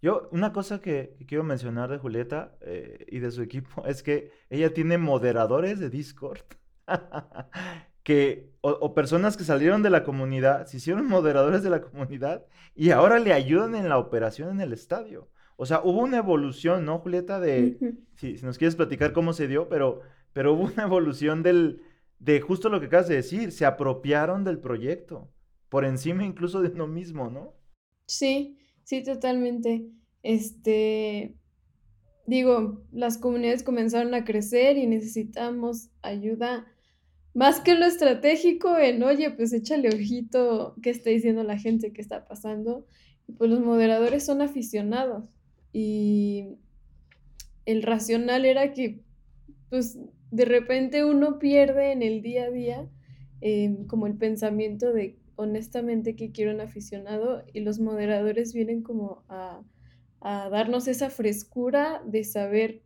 Yo, una cosa que, quiero mencionar de Julieta eh, y de su equipo [laughs] es que ella tiene moderadores de Discord. [laughs] que, o, personas que salieron de la comunidad, se hicieron moderadores de la comunidad y ahora le ayudan en la operación en el estadio. O sea, hubo una evolución, ¿no, Julieta? De, si, si, nos quieres platicar cómo se dio, pero, pero hubo una evolución del, de justo lo que acabas de decir, se apropiaron del proyecto, por encima incluso de uno mismo, ¿no?
Sí, sí, totalmente. Este, digo, las comunidades comenzaron a crecer y necesitamos ayuda más que lo estratégico en, oye, pues échale ojito qué está diciendo la gente, qué está pasando. pues los moderadores son aficionados. Y el racional era que, pues de repente uno pierde en el día a día em, como el pensamiento de honestamente que quiero un aficionado y los moderadores vienen como a, darnos esa frescura de saber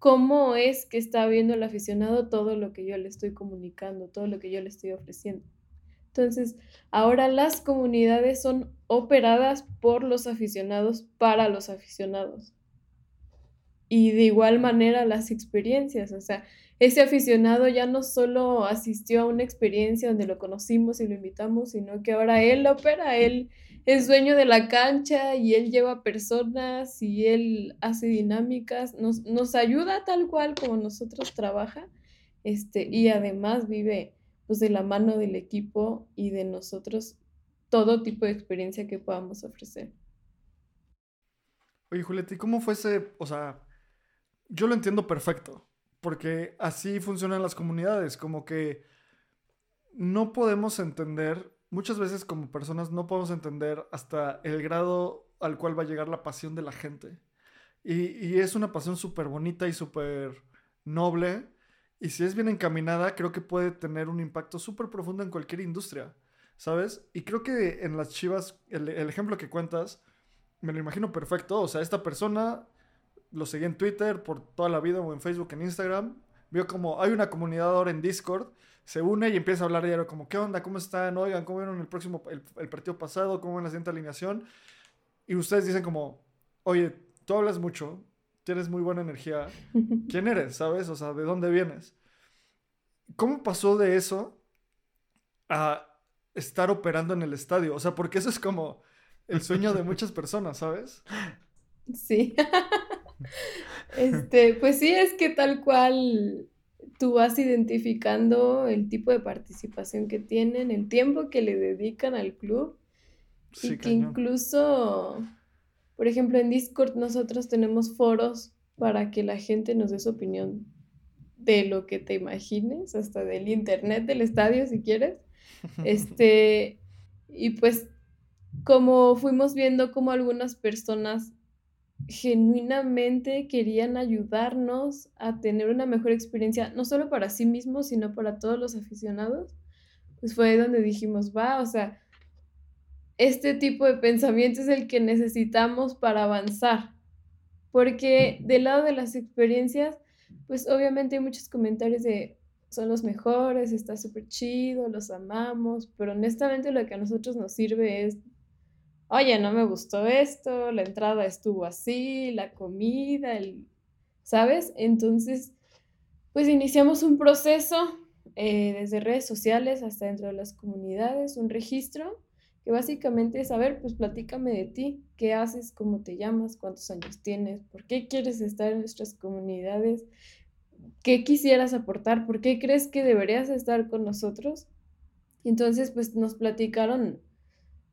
cómo es que está viendo el aficionado todo lo que yo le estoy comunicando, todo lo que yo le estoy ofreciendo. Entonces, ahora las comunidades son operadas por los aficionados para los aficionados. Y de igual manera las experiencias, o sea, ese aficionado ya no solo asistió a una experiencia donde lo conocimos y lo invitamos, sino que ahora él opera, él es dueño de la cancha y él lleva personas y él hace dinámicas, nos, nos ayuda tal cual como nosotros trabaja, este, y además vive pues de la mano del equipo y de nosotros todo tipo de experiencia que podamos ofrecer.
Oye, Julieta, ¿y cómo fue ese, o sea, yo lo entiendo perfecto, porque así funcionan las comunidades, como que no podemos entender, muchas veces como personas no podemos entender hasta el grado al cual va a llegar la pasión de la gente. Y, es una pasión súper bonita y súper noble. Y si es bien encaminada, creo que puede tener un impacto súper profundo en cualquier industria, ¿sabes? Y creo que en las chivas, el, el ejemplo que cuentas, me lo imagino perfecto. O sea, esta persona lo seguí en Twitter por toda la vida o en Facebook, en Instagram. Vio como hay una comunidad ahora en Discord, se une y empieza a hablar diario como, ¿qué onda? ¿Cómo están? Oigan, ¿cómo vieron el próximo, el, partido pasado? ¿Cómo ven la siguiente alineación? Y ustedes dicen como, oye, tú hablas mucho, tienes muy buena energía. [laughs] ¿Quién eres? ¿Sabes? O sea, ¿de dónde vienes? ¿Cómo pasó de eso a estar operando en el estadio? O sea, porque eso es como el sueño de muchas personas, ¿sabes?
Sí. [laughs] Este, pues sí, es que tal cual tú vas identificando el tipo de participación que tienen, el tiempo que le dedican al club y que incluso, por ejemplo, en Discord nosotros tenemos foros para que la gente nos dé su opinión de lo que te imagines, hasta del internet del estadio si quieres. [laughs] Este, y pues como fuimos viendo como algunas personas genuinamente querían ayudarnos a tener una mejor experiencia, no solo para sí mismos, sino para todos los aficionados, pues fue donde dijimos, va, o sea, este tipo de pensamiento es el que necesitamos para avanzar, porque del lado de las experiencias, pues obviamente hay muchos comentarios de son los mejores, está súper chido, los amamos, pero honestamente lo que a nosotros nos sirve es oye, no me gustó esto, la entrada estuvo así, la comida, el, ¿sabes? Entonces, pues iniciamos un proceso eh, desde redes sociales hasta dentro de las comunidades, un registro que básicamente es saber, pues platícame de ti, qué haces, cómo te llamas, cuántos años tienes, por qué quieres estar en nuestras comunidades, qué quisieras aportar, por qué crees que deberías estar con nosotros. Entonces, pues nos platicaron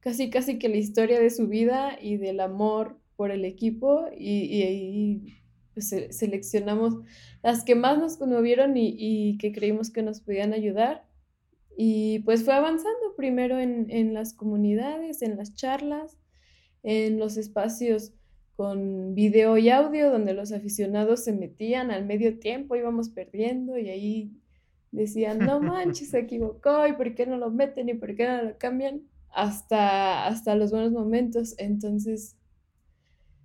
casi casi que la historia de su vida y del amor por el equipo y, pues, seleccionamos las que más nos conmovieron y, y, que creímos que nos podían ayudar. Y pues fue avanzando primero en, en las comunidades, en las charlas, en los espacios con video y audio, donde los aficionados se metían al medio tiempo, íbamos perdiendo y ahí decían, no [laughs] manches, se equivocó y por qué no lo meten y por qué no lo cambian hasta, hasta los buenos momentos. Entonces,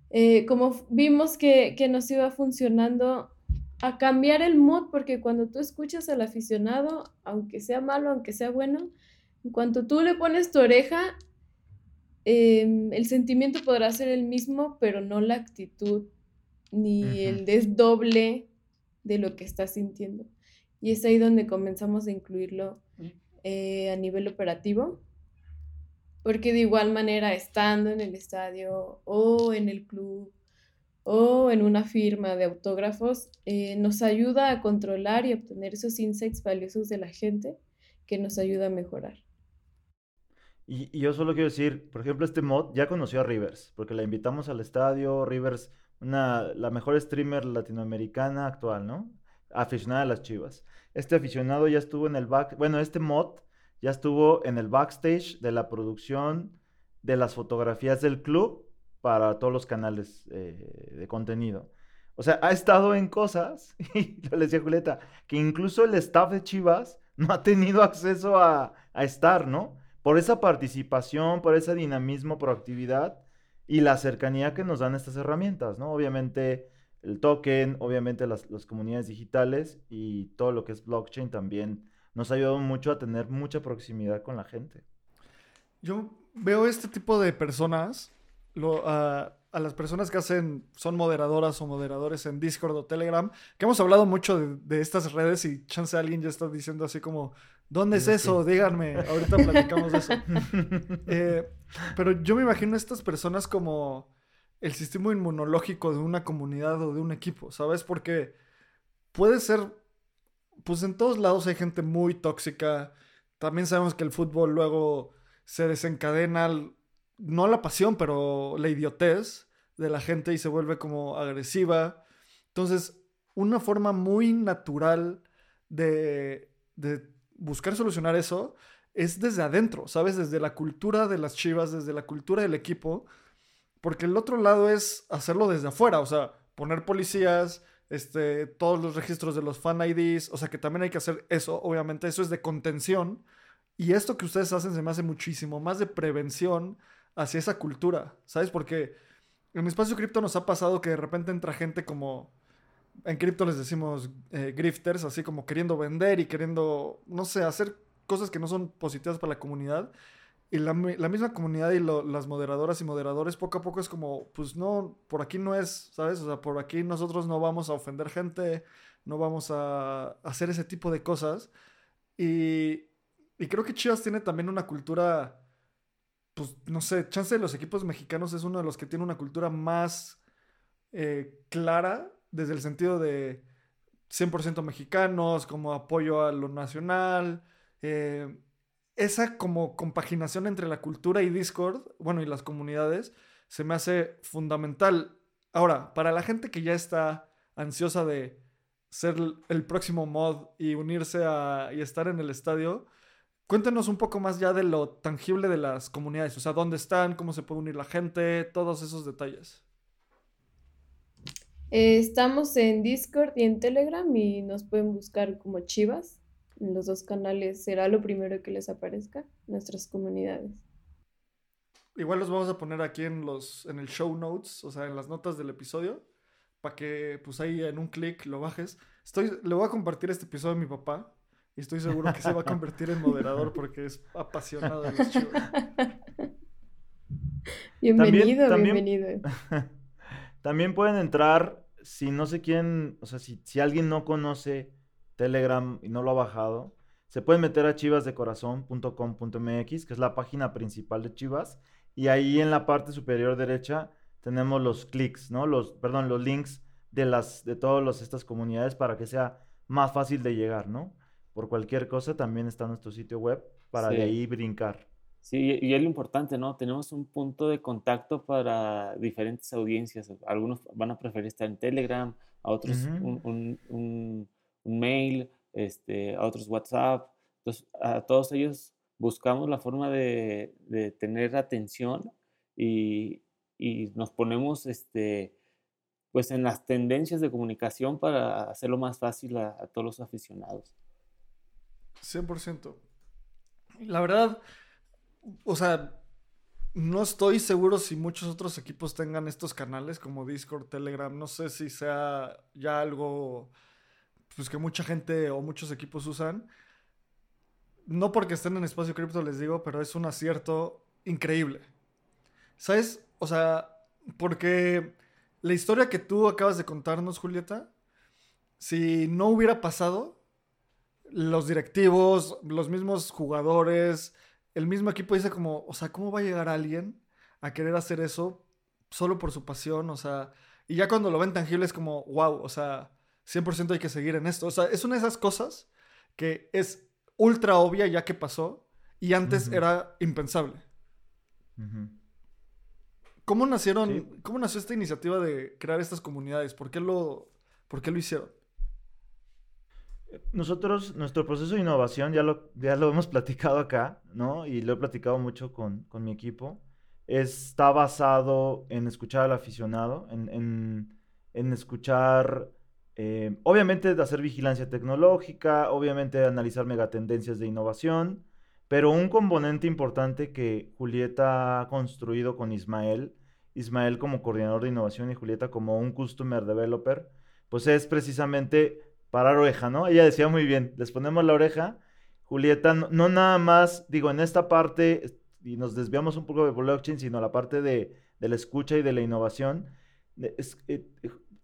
eh, como vimos que, que nos iba funcionando a cambiar el mood, porque cuando tú escuchas al aficionado, aunque sea malo, aunque sea bueno, en cuanto tú le pones tu oreja, em, el sentimiento podrá ser el mismo, pero no la actitud ni el desdoble de lo que estás sintiendo. Y es ahí donde comenzamos a incluirlo mm. eh, a nivel operativo porque de igual manera estando en el estadio o en el club o en una firma de autógrafos, eh, nos ayuda a controlar y obtener esos insights valiosos de la gente que nos ayuda a mejorar.
Y, yo solo quiero decir, por ejemplo, este mod ya conoció a Rivers, porque la invitamos al estadio, Rivers, una, la mejor streamer latinoamericana actual, ¿no? Aficionada a las chivas. Este aficionado ya estuvo en el back, bueno, este mod ya estuvo en el backstage de la producción de las fotografías del club para todos los canales eh, de contenido. O sea, ha estado en cosas, [laughs] y le decía Julieta, que incluso el staff de Chivas [laughs] no ha tenido acceso a, a estar, ¿no? Por esa participación, por ese dinamismo, proactividad y la cercanía que nos dan estas herramientas, ¿no? Obviamente el token, obviamente las, las comunidades digitales y todo lo que es blockchain también nos ha ayudado mucho a tener mucha proximidad con la gente.
Yo veo este tipo de personas, a, las personas que hacen, son moderadoras o moderadores en Discord o Telegram, que hemos hablado mucho de, estas redes y chance alguien ya está diciendo así como, ¿dónde es eso? Díganme, ahorita platicamos de eso. [laughs] Eh, pero yo me imagino a estas personas como el sistema inmunológico de una comunidad o de un equipo, ¿sabes? Porque puede ser pues en todos lados hay gente muy tóxica. También sabemos que el fútbol luego se desencadena, no la pasión, pero la idiotez de la gente y se vuelve como agresiva. Entonces, una forma muy natural de, buscar solucionar eso es desde adentro, ¿sabes? Desde la cultura de las chivas, desde la cultura del equipo. Porque el otro lado es hacerlo desde afuera, o sea, poner policías, este, todos los registros de los fan IDs, o sea que también hay que hacer eso, obviamente eso es de contención y esto que ustedes hacen se me hace muchísimo más de prevención hacia esa cultura, ¿sabes? Porque en espacio cripto nos ha pasado que de repente entra gente como, en cripto les decimos eh, grifters, así como queriendo vender y queriendo, no sé, hacer cosas que no son positivas para la comunidad. Y la, misma comunidad y las moderadoras y moderadores poco a poco es como, pues no, por aquí no es, ¿sabes? O sea, por aquí nosotros no vamos a ofender gente, no vamos a hacer ese tipo de cosas. Y, y creo que Chivas tiene también una cultura, pues no sé, chance de los equipos mexicanos es uno de los que tiene una cultura más eh, clara desde el sentido de 100% mexicanos, como apoyo a lo nacional. Eh, esa como compaginación entre la cultura y Discord, bueno, y las comunidades, se me hace fundamental. Ahora, para la gente que ya está ansiosa de ser el próximo mod y unirse a, y estar en el estadio. Cuéntenos un poco más ya de lo tangible de las comunidades, o sea, dónde están, cómo se puede unir la gente, todos esos detalles.
Eh, estamos en Discord y en Telegram y nos pueden buscar como Chivas. En los dos canales será lo primero que les aparezca, nuestras comunidades.
Igual los vamos a poner aquí en los en el show notes, o sea, en las notas del episodio, para que pues ahí en un clic lo bajes. Estoy le voy a compartir este episodio a mi papá y estoy seguro que se va a convertir en moderador porque es apasionado de los chivos. [laughs]
Bienvenido, bienvenido. [laughs]
También pueden entrar, si no sé quién, o sea, si, si alguien no conoce Telegram y no lo ha bajado, se pueden meter a chivasdecorazon.com.mx, que es la página principal de Chivas, y ahí en la parte superior derecha tenemos los clics, ¿no? Los, perdón, los links de las de todas estas comunidades para que sea más fácil de llegar, ¿no? por cualquier cosa, también está nuestro sitio web para de ahí brincar.
Sí, y es lo importante, ¿no? Tenemos un punto de contacto para diferentes audiencias. Algunos van a preferir estar en Telegram, a otros un, un, mail, este, a otros WhatsApp. Entonces, a todos ellos buscamos la forma de, de tener atención y, y, nos ponemos este, pues en las tendencias de comunicación para hacerlo más fácil a todos los aficionados.
100%. La verdad, o sea, no estoy seguro si muchos otros equipos tengan estos canales como Discord, Telegram. No sé si sea ya algo pues que mucha gente o muchos equipos usan. No porque estén en espacio cripto les digo, pero es un acierto increíble. ¿Sabes? O sea, porque la historia que tú acabas de contarnos, Julieta, si no hubiera pasado, los directivos, los mismos jugadores, el mismo equipo dice como, o sea, ¿cómo va a llegar alguien a querer hacer eso solo por su pasión? O sea, y ya cuando lo ven tangible es como, wow, o sea, 100% hay que seguir en esto. O sea, es una de esas cosas que es ultra obvia ya que pasó y antes era impensable. ¿Cómo nacieron, cómo nació esta iniciativa de crear estas comunidades? ¿Por qué lo, por qué lo hicieron?
nosotros, nuestro proceso de innovación, ya lo, ya lo hemos platicado acá, ¿no? Y lo he platicado mucho con, con mi equipo. Está basado en escuchar al aficionado, en, en, en escuchar, eh, obviamente, hacer vigilancia tecnológica, obviamente, analizar megatendencias de innovación, pero un componente importante que Julieta ha construido con Ismael, Ismael como coordinador de innovación y Julieta como un customer developer, pues es precisamente parar oreja, ¿no? Ella decía muy bien, les ponemos la oreja. Julieta, no, nada más, digo, en esta parte, y nos desviamos un poco de blockchain, sino la parte de, la escucha y de la innovación. Eh,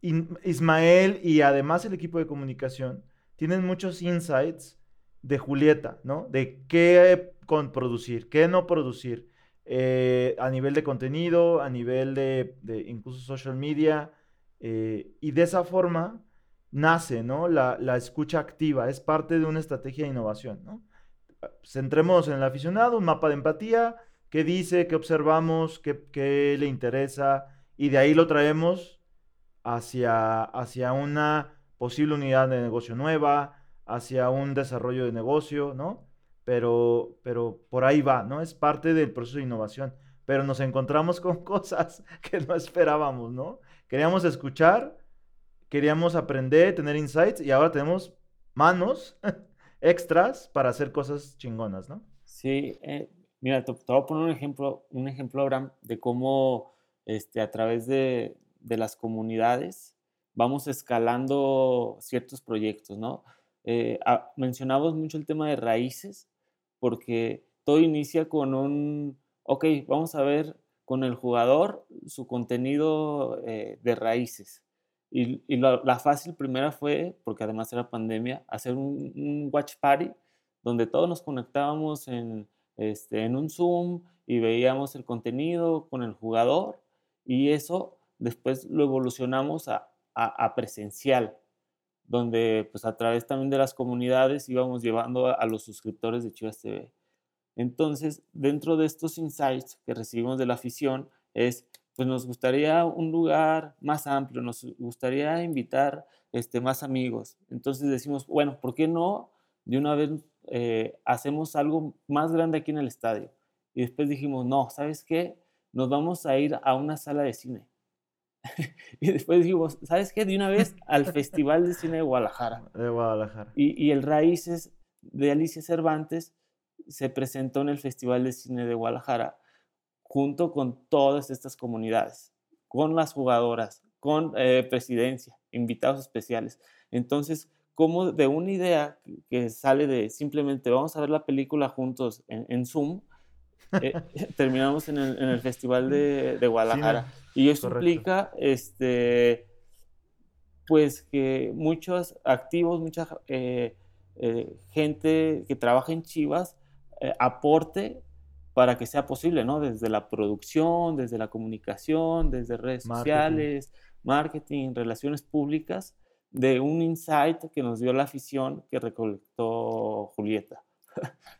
Ismael y además el equipo de comunicación tienen muchos insights de Julieta, ¿no? De qué con producir, qué no producir, eh, a nivel de contenido, a nivel de, incluso social media, eh, y de esa forma nace, ¿no? La, escucha activa, es parte de una estrategia de innovación, ¿no? Centremos en el aficionado, un mapa de empatía, qué dice, qué observamos, qué, le interesa, y de ahí lo traemos hacia, hacia una posible unidad de negocio nueva, hacia un desarrollo de negocio, ¿no? Pero, pero por ahí va, ¿no? Es parte del proceso de innovación. Pero nos encontramos [laughs] con cosas que no esperábamos, ¿no? Queríamos escuchar, queríamos aprender, tener insights y ahora tenemos manos [laughs] extras para hacer cosas chingonas, ¿no?
Sí, eh, mira, te, voy a poner un ejemplo, un ejemplo, de cómo este, a través de, las comunidades vamos escalando ciertos proyectos, ¿no? Eh, mencionamos mucho el tema de raíces, porque todo inicia con un, ok, vamos a ver con el jugador su contenido eh, de raíces. Y, la, fácil primera fue, porque además era pandemia, hacer un, watch party donde todos nos conectábamos en, este, en un Zoom y veíamos el contenido con el jugador y eso después lo evolucionamos a, a, presencial, donde pues a través también de las comunidades íbamos llevando a, a los suscriptores de Chivas TV. Entonces, dentro de estos insights que recibimos de la afición es pues nos gustaría un lugar más amplio, nos gustaría invitar este, más amigos. Entonces decimos, bueno, ¿por qué no de una vez eh, hacemos algo más grande aquí en el estadio? Y después dijimos, no, ¿sabes qué? Nos vamos a ir a una sala de cine. [laughs] y después dijimos, ¿sabes qué? De una vez [laughs] al Festival de Cine de Guadalajara.
De Guadalajara.
Y, y el Raíces de Alicia Cervantes se presentó en el Festival de Cine de Guadalajara junto con todas estas comunidades, con las jugadoras, con eh, presidencia, invitados especiales. Entonces, como de una idea que sale de simplemente vamos a ver la película juntos en, Zoom, eh, [laughs] terminamos en el, Festival de, Guadalajara. y eso implica, este, pues, que muchos activos, mucha eh, gente que trabaja en Chivas aporte para que sea posible, ¿no? Desde la producción, desde la comunicación, desde redes sociales, marketing, relaciones públicas, de un insight que nos dio la afición que recolectó Julieta. [laughs]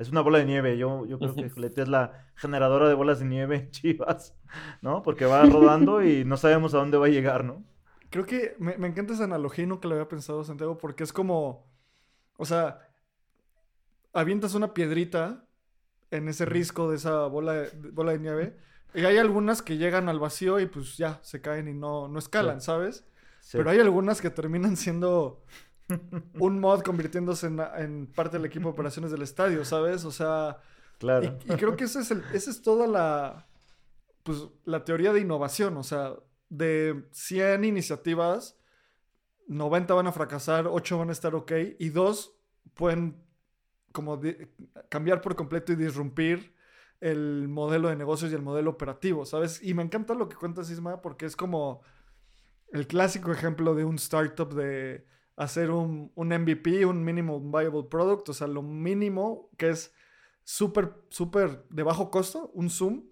Es una bola de nieve. Yo, yo creo que Julieta es la generadora de bolas de nieve en Chivas, ¿no? Porque va rodando y no sabemos a dónde va a llegar, ¿no?
Creo que me, me encanta esa analogía y nunca lo había pensado, Santiago, porque es como, o sea, avientas una piedrita en ese risco de esa bola de, bola de nieve. Y hay algunas que llegan al vacío y pues ya se caen y no, no escalan, ¿sabes? Pero hay algunas que terminan siendo [laughs] un mod convirtiéndose en, parte del equipo de operaciones del estadio, ¿sabes? O sea,
claro.
Y, creo que esa es, el, esa es toda la, pues, la teoría de innovación. O sea, de 100 iniciativas, 90 van a fracasar, 8 van a estar ok y 2 pueden como cambiar por completo y disrumpir el modelo de negocios y el modelo operativo, ¿sabes? Y me encanta lo que cuentas, Isma, porque es como el clásico ejemplo de un startup de hacer un, un MVP, un Minimum Viable Product, o sea, lo mínimo que es súper, súper de bajo costo, un Zoom.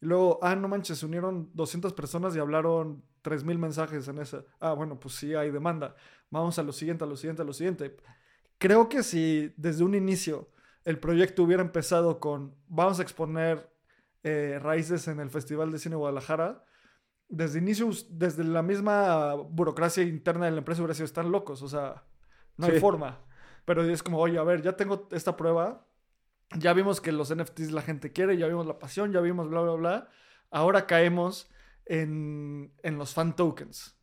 Y luego, ah, no manches, se unieron 200 personas y hablaron 3.000 mensajes en ese. Ah, bueno, pues sí hay demanda. Vamos a lo siguiente, a lo siguiente, a lo siguiente. Creo que si desde un inicio el proyecto hubiera empezado con vamos a exponer eh, raíces en el Festival de Cine Guadalajara, desde inicio, desde la misma burocracia interna de la empresa hubiera sido están locos, o sea, no hay forma. Pero es como, oye, a ver, ya tengo esta prueba, ya vimos que los NFTs la gente quiere, ya vimos la pasión, ya vimos bla, bla, bla. Ahora caemos en, en los fan tokens.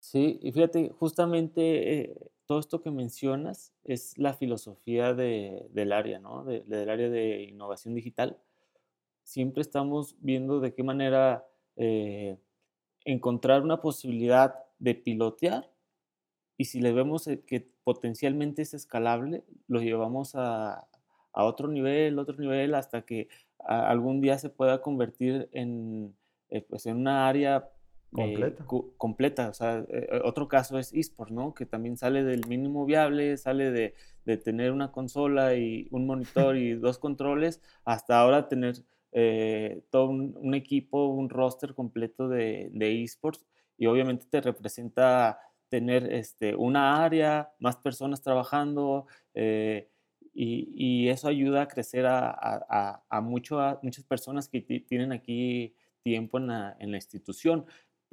Sí, y fíjate, justamente eh, todo esto que mencionas es la filosofía del área, ¿no? del área de innovación digital. Siempre estamos viendo de qué manera eh, encontrar una posibilidad de pilotear y si le vemos eh, que potencialmente es escalable, lo llevamos a, otro nivel, otro nivel, hasta que algún día se pueda convertir en, eh, pues en una área Completa. completa. O sea, eh, otro caso es eSports, ¿no? Que también sale del mínimo viable, sale de, de tener una consola y un monitor y dos controles, hasta ahora tener eh, todo un, equipo, un roster completo de, de eSports. Y obviamente te representa tener este, una área, más personas trabajando. y, y, eso ayuda a crecer a, a, a, mucho, a muchas personas que tienen aquí tiempo en la, en la institución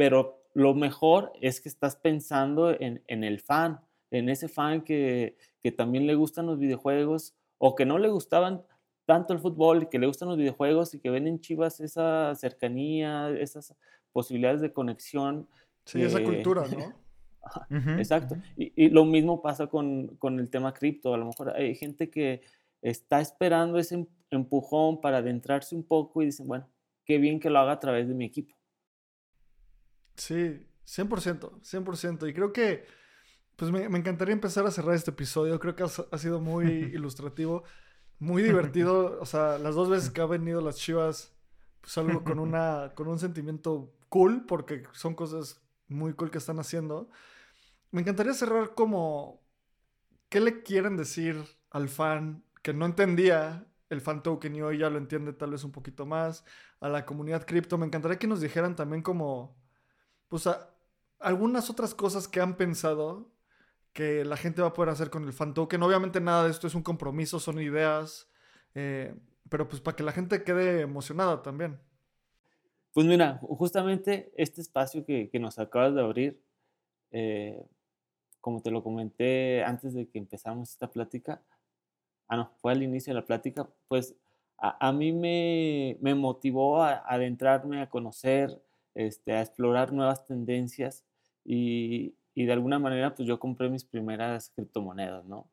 pero lo mejor es que estás pensando en, el fan, en ese fan que, también le gustan los videojuegos o que no le gustaban tanto el fútbol y que le gustan los videojuegos y que ven en Chivas esa cercanía, esas posibilidades de conexión.
Sí, esa cultura, [laughs] ¿no?
Exacto. Y, lo mismo pasa con, con el tema cripto. A lo mejor hay gente que está esperando ese em, empujón para adentrarse un poco y dicen, bueno, qué bien que lo haga a través de mi equipo.
Sí, 100%, 100%. Y creo que, pues me, encantaría empezar a cerrar este episodio. Creo que ha, sido muy [laughs] ilustrativo, muy divertido. O sea, las dos veces que ha venido las chivas, pues algo con, una, [laughs] con un sentimiento cool, porque son cosas muy cool que están haciendo. Me encantaría cerrar como, ¿qué le quieren decir al fan que no entendía el fan token y hoy ya lo entiende tal vez un poquito más? A la comunidad cripto, me encantaría que nos dijeran también como pues algunas otras cosas que han pensado que la gente va a poder hacer con el fan token. Obviamente nada de esto es un compromiso, son ideas, eh, pero pues para que la gente quede emocionada también.
Pues mira, justamente este espacio que, nos acabas de abrir, eh, como te lo comenté antes de que empezamos esta plática, ah, no, fue al inicio de la plática, pues a, mí me, motivó a, adentrarme, a conocer, este, a explorar nuevas tendencias y, de alguna manera pues yo compré mis primeras criptomonedas, ¿no?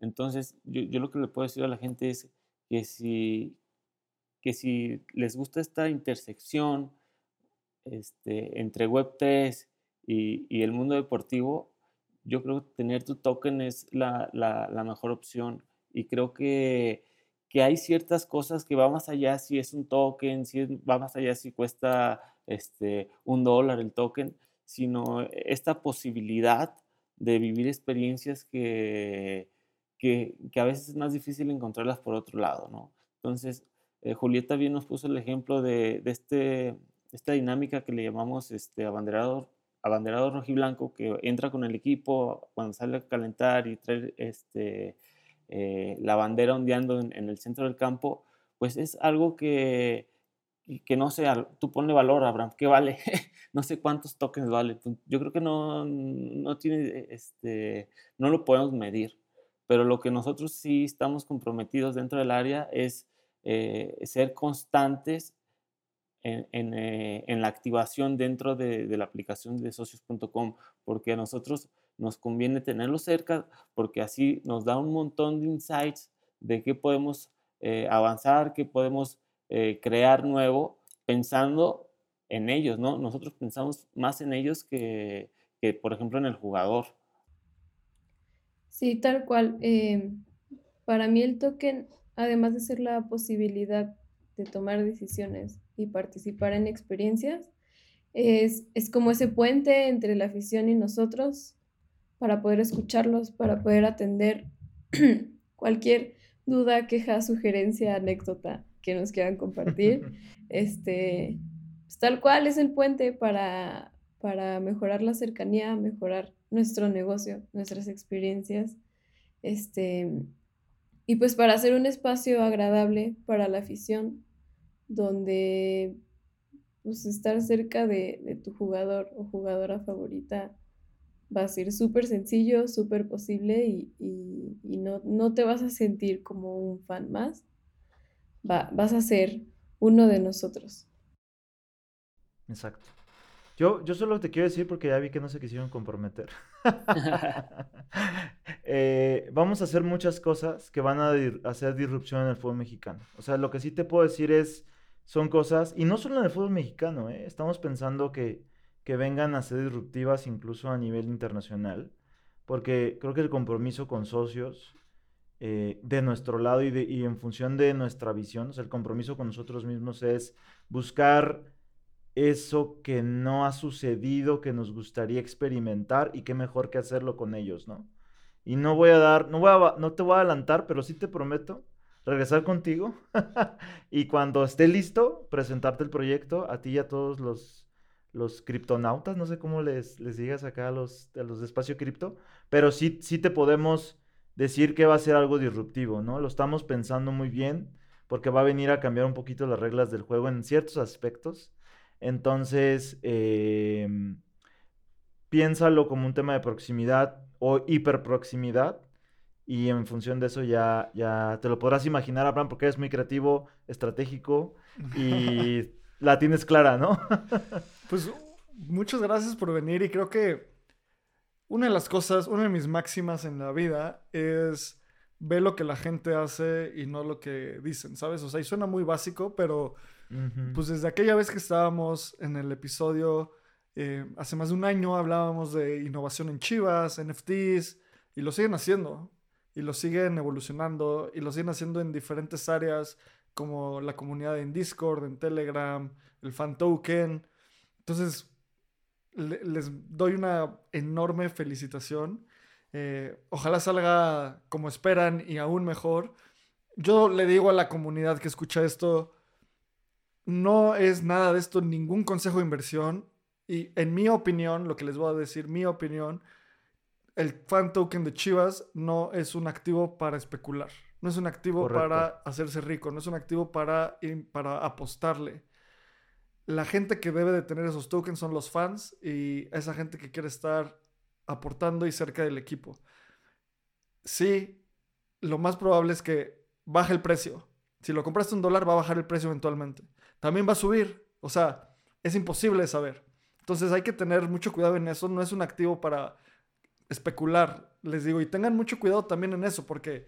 Entonces yo, yo, lo que le puedo decir a la gente es que si, que si les gusta esta intersección este, entre Web3 y, y, el mundo deportivo, yo creo que tener tu token es la, la, la mejor opción y creo que que hay ciertas cosas que va más allá si es un token, si va más allá si cuesta este, un dólar el token, sino esta posibilidad de vivir experiencias que, que, a veces es más difícil encontrarlas por otro lado, ¿no? Entonces, eh, Julieta bien nos puso el ejemplo de, de este, esta dinámica que le llamamos este, abanderado, abanderado rojiblanco, que entra con el equipo cuando sale a calentar y trae este, eh, la bandera ondeando en, el centro del campo, pues es algo que, que no sé, tú ponle valor, Abraham, ¿qué vale? [laughs] no sé cuántos tokens vale. Pues, yo creo que no, no tiene, este, no lo podemos medir, pero lo que nosotros sí estamos comprometidos dentro del área es eh, ser constantes en, eh, en, la activación dentro de, de la aplicación de socios.com, porque a nosotros nos conviene tenerlo cerca porque así nos da un montón de insights de qué podemos eh, avanzar, qué podemos eh, crear nuevo, pensando en ellos, ¿no? Nosotros pensamos más en ellos que, por ejemplo, en el jugador.
Sí, tal cual. Em, para mí el token, además de ser la posibilidad de tomar decisiones y participar en experiencias, es, es como ese puente entre la afición y nosotros para poder escucharlos, para poder atender [clears throat] cualquier duda, queja, sugerencia, anécdota que nos quieran compartir. [laughs] este, pues, tal cual es el puente para, para mejorar la cercanía, mejorar nuestro negocio, nuestras experiencias. Este, y pues para hacer un espacio agradable para la afición, donde pues, estar cerca de, de tu jugador o jugadora favorita va a ser súper sencillo, súper posible y, no, no, te vas a sentir como un fan más. Va, vas a ser uno de nosotros.
Exacto. Yo, yo solo te quiero decir porque ya vi que no se quisieron comprometer. [laughs] [laughs] Eh, vamos a hacer muchas cosas que van a hacer disrupción en el fútbol mexicano. O sea, lo que sí te puedo decir es, son cosas, y no solo en el fútbol mexicano, ¿eh? estamos pensando que que vengan a ser disruptivas incluso a nivel internacional, porque creo que el compromiso con socios eh, de nuestro lado y, de, y, en función de nuestra visión, o sea, el compromiso con nosotros mismos es buscar eso que no ha sucedido, que nos gustaría experimentar y qué mejor que hacerlo con ellos, ¿no? Y no voy a dar, no, voy a, no te voy a adelantar, pero sí te prometo regresar contigo [laughs] y cuando esté listo, presentarte el proyecto a ti y a todos los los criptonautas, no sé cómo les, les digas acá a los, a los de espacio cripto, pero sí, sí te podemos decir que va a ser algo disruptivo, ¿no? Lo estamos pensando muy bien porque va a venir a cambiar un poquito las reglas del juego en ciertos aspectos. Entonces, em, piénsalo como un tema de proximidad o hiperproximidad y en función de eso ya, ya te lo podrás imaginar, Abraham, porque eres muy creativo, estratégico [laughs] y la tienes clara, ¿no? [laughs]
Pues muchas gracias por venir y creo que una de las cosas, una de mis máximas en la vida es ver lo que la gente hace y no lo que dicen, ¿sabes? O sea, y suena muy básico, pero pues desde aquella vez que estábamos en el episodio, eh, hace más de un año hablábamos de innovación en Chivas, NFTs, y lo siguen haciendo, y lo siguen evolucionando, y lo siguen haciendo en diferentes áreas, como la comunidad en Discord, en Telegram, el fan token. Entonces, les doy una enorme felicitación. Eh, ojalá salga como esperan y aún mejor. Yo le digo a la comunidad que escucha esto, no es nada de esto ningún consejo de inversión. Y en mi opinión, lo que les voy a decir, mi opinión, el fan token de Chivas no es un activo para especular. No es un activo para hacerse rico, no es un activo para, para apostarle la gente que debe de tener esos tokens son los fans y esa gente que quiere estar aportando y cerca del equipo. Sí, lo más probable es que baje el precio. Si lo compraste un dólar, va a bajar el precio eventualmente. También va a subir. O sea, es imposible saber. Entonces hay que tener mucho cuidado en eso. No es un activo para especular, les digo. Y tengan mucho cuidado también en eso, porque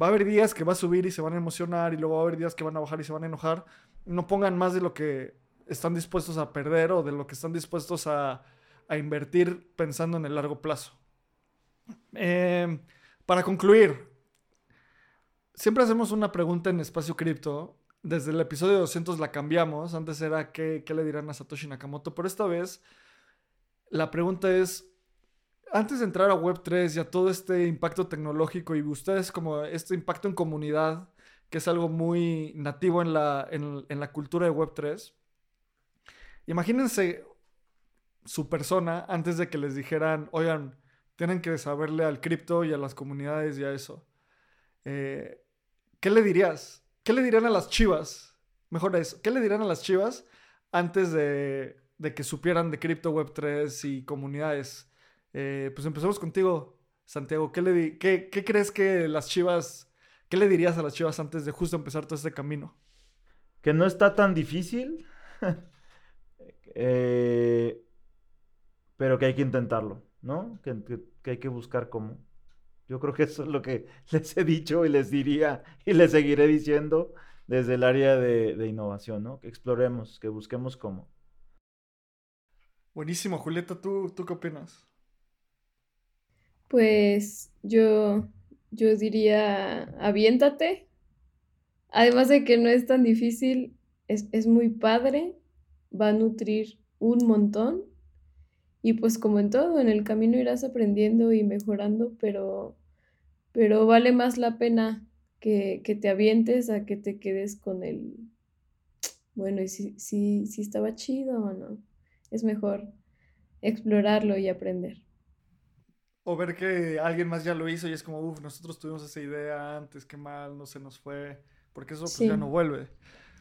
va a haber días que va a subir y se van a emocionar y luego va a haber días que van a bajar y se van a enojar. No pongan más de lo que están dispuestos a perder o de lo que están dispuestos a, a invertir pensando en el largo plazo. Eh, para concluir, siempre hacemos una pregunta en Espacio Cripto. Desde el episodio 200 la cambiamos. Antes era ¿qué, qué le dirán a Satoshi Nakamoto. Pero esta vez la pregunta es, antes de entrar a Web3 y a todo este impacto tecnológico y ustedes como este impacto en comunidad, que es algo muy nativo en la, en, en la cultura de Web3, imagínense su persona antes de que les dijeran, oigan, tienen que saberle al cripto y a las comunidades y a eso. Eh, ¿Qué le dirías? ¿Qué le dirían a las chivas? Mejor eso, ¿qué le dirían a las chivas antes de, que supieran de cripto Web3 y comunidades? Eh, pues empezamos contigo, Santiago. ¿Qué, le ¿Qué crees que las chivas, qué le dirías a las chivas antes de justo empezar todo este camino?
Que no está tan difícil, [laughs] eh, pero que hay que intentarlo, ¿no? Que, que, que hay que buscar cómo. Yo creo que eso es lo que [laughs] les he dicho y les diría [laughs] y les seguiré diciendo desde el área de, de innovación, ¿no? Que exploremos, que busquemos cómo.
Buenísimo, Julieta, ¿tú, ¿tú qué opinas?
Pues yo, yo diría, aviéntate. Además de que no es tan difícil, es, es muy padre, va a nutrir un montón. Y pues como en todo, en el camino irás aprendiendo y mejorando, pero, pero vale más la pena que, que te avientes a que te quedes con el, bueno, y si, si, si estaba chido o no. Es mejor explorarlo y aprender.
O ver que alguien más ya lo hizo y es como, uff, nosotros tuvimos esa idea antes, qué mal, no se nos fue. Porque eso pues
Sí.
ya no vuelve.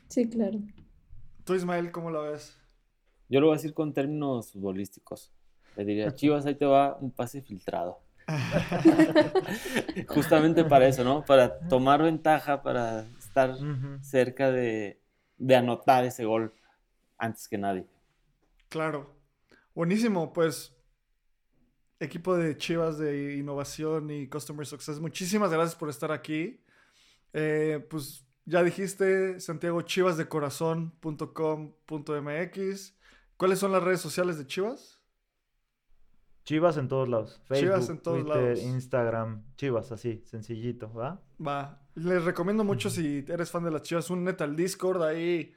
Sí, claro.
Tú, Ismael, ¿cómo la ves?
Yo lo voy a decir con términos futbolísticos. Le diría, Chivas, ahí te va un pase filtrado. [laughs] Justamente para eso, ¿no? Para tomar ventaja, para estar
Ujú.
cerca de, de anotar ese gol antes que nadie.
Claro. Buenísimo, pues equipo de Chivas de innovación y Customer Success, muchísimas gracias por estar aquí. Eh, pues ya dijiste, Santiago, chivasdecorazon.com.mx. ¿Cuáles son las redes sociales de Chivas?
Chivas en todos lados. Facebook,
Chivas en todos
Twitter,
lados.
Instagram. Chivas, así, sencillito, ¿va?
Va. Les recomiendo mucho si eres fan de las Chivas, únete al Discord, ahí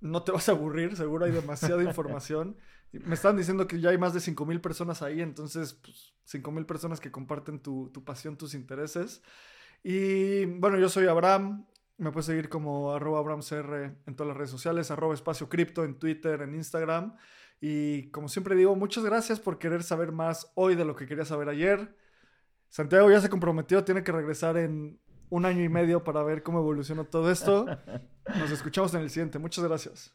no te vas a aburrir, seguro hay demasiada [laughs] información. Me están diciendo que ya hay más de 5.000 personas ahí, entonces pues, 5.000 personas que comparten tu, tu pasión, tus intereses. Y bueno, yo soy Abraham, me puedes seguir como arroba abramcr en todas las redes sociales, arroba espacio cripto en Twitter, en Instagram. Y como siempre digo, muchas gracias por querer saber más hoy de lo que quería saber ayer. Santiago ya se comprometió, tiene que regresar en un año y medio para ver cómo evolucionó todo esto. [laughs] Nos escuchamos en el siguiente. Muchas gracias.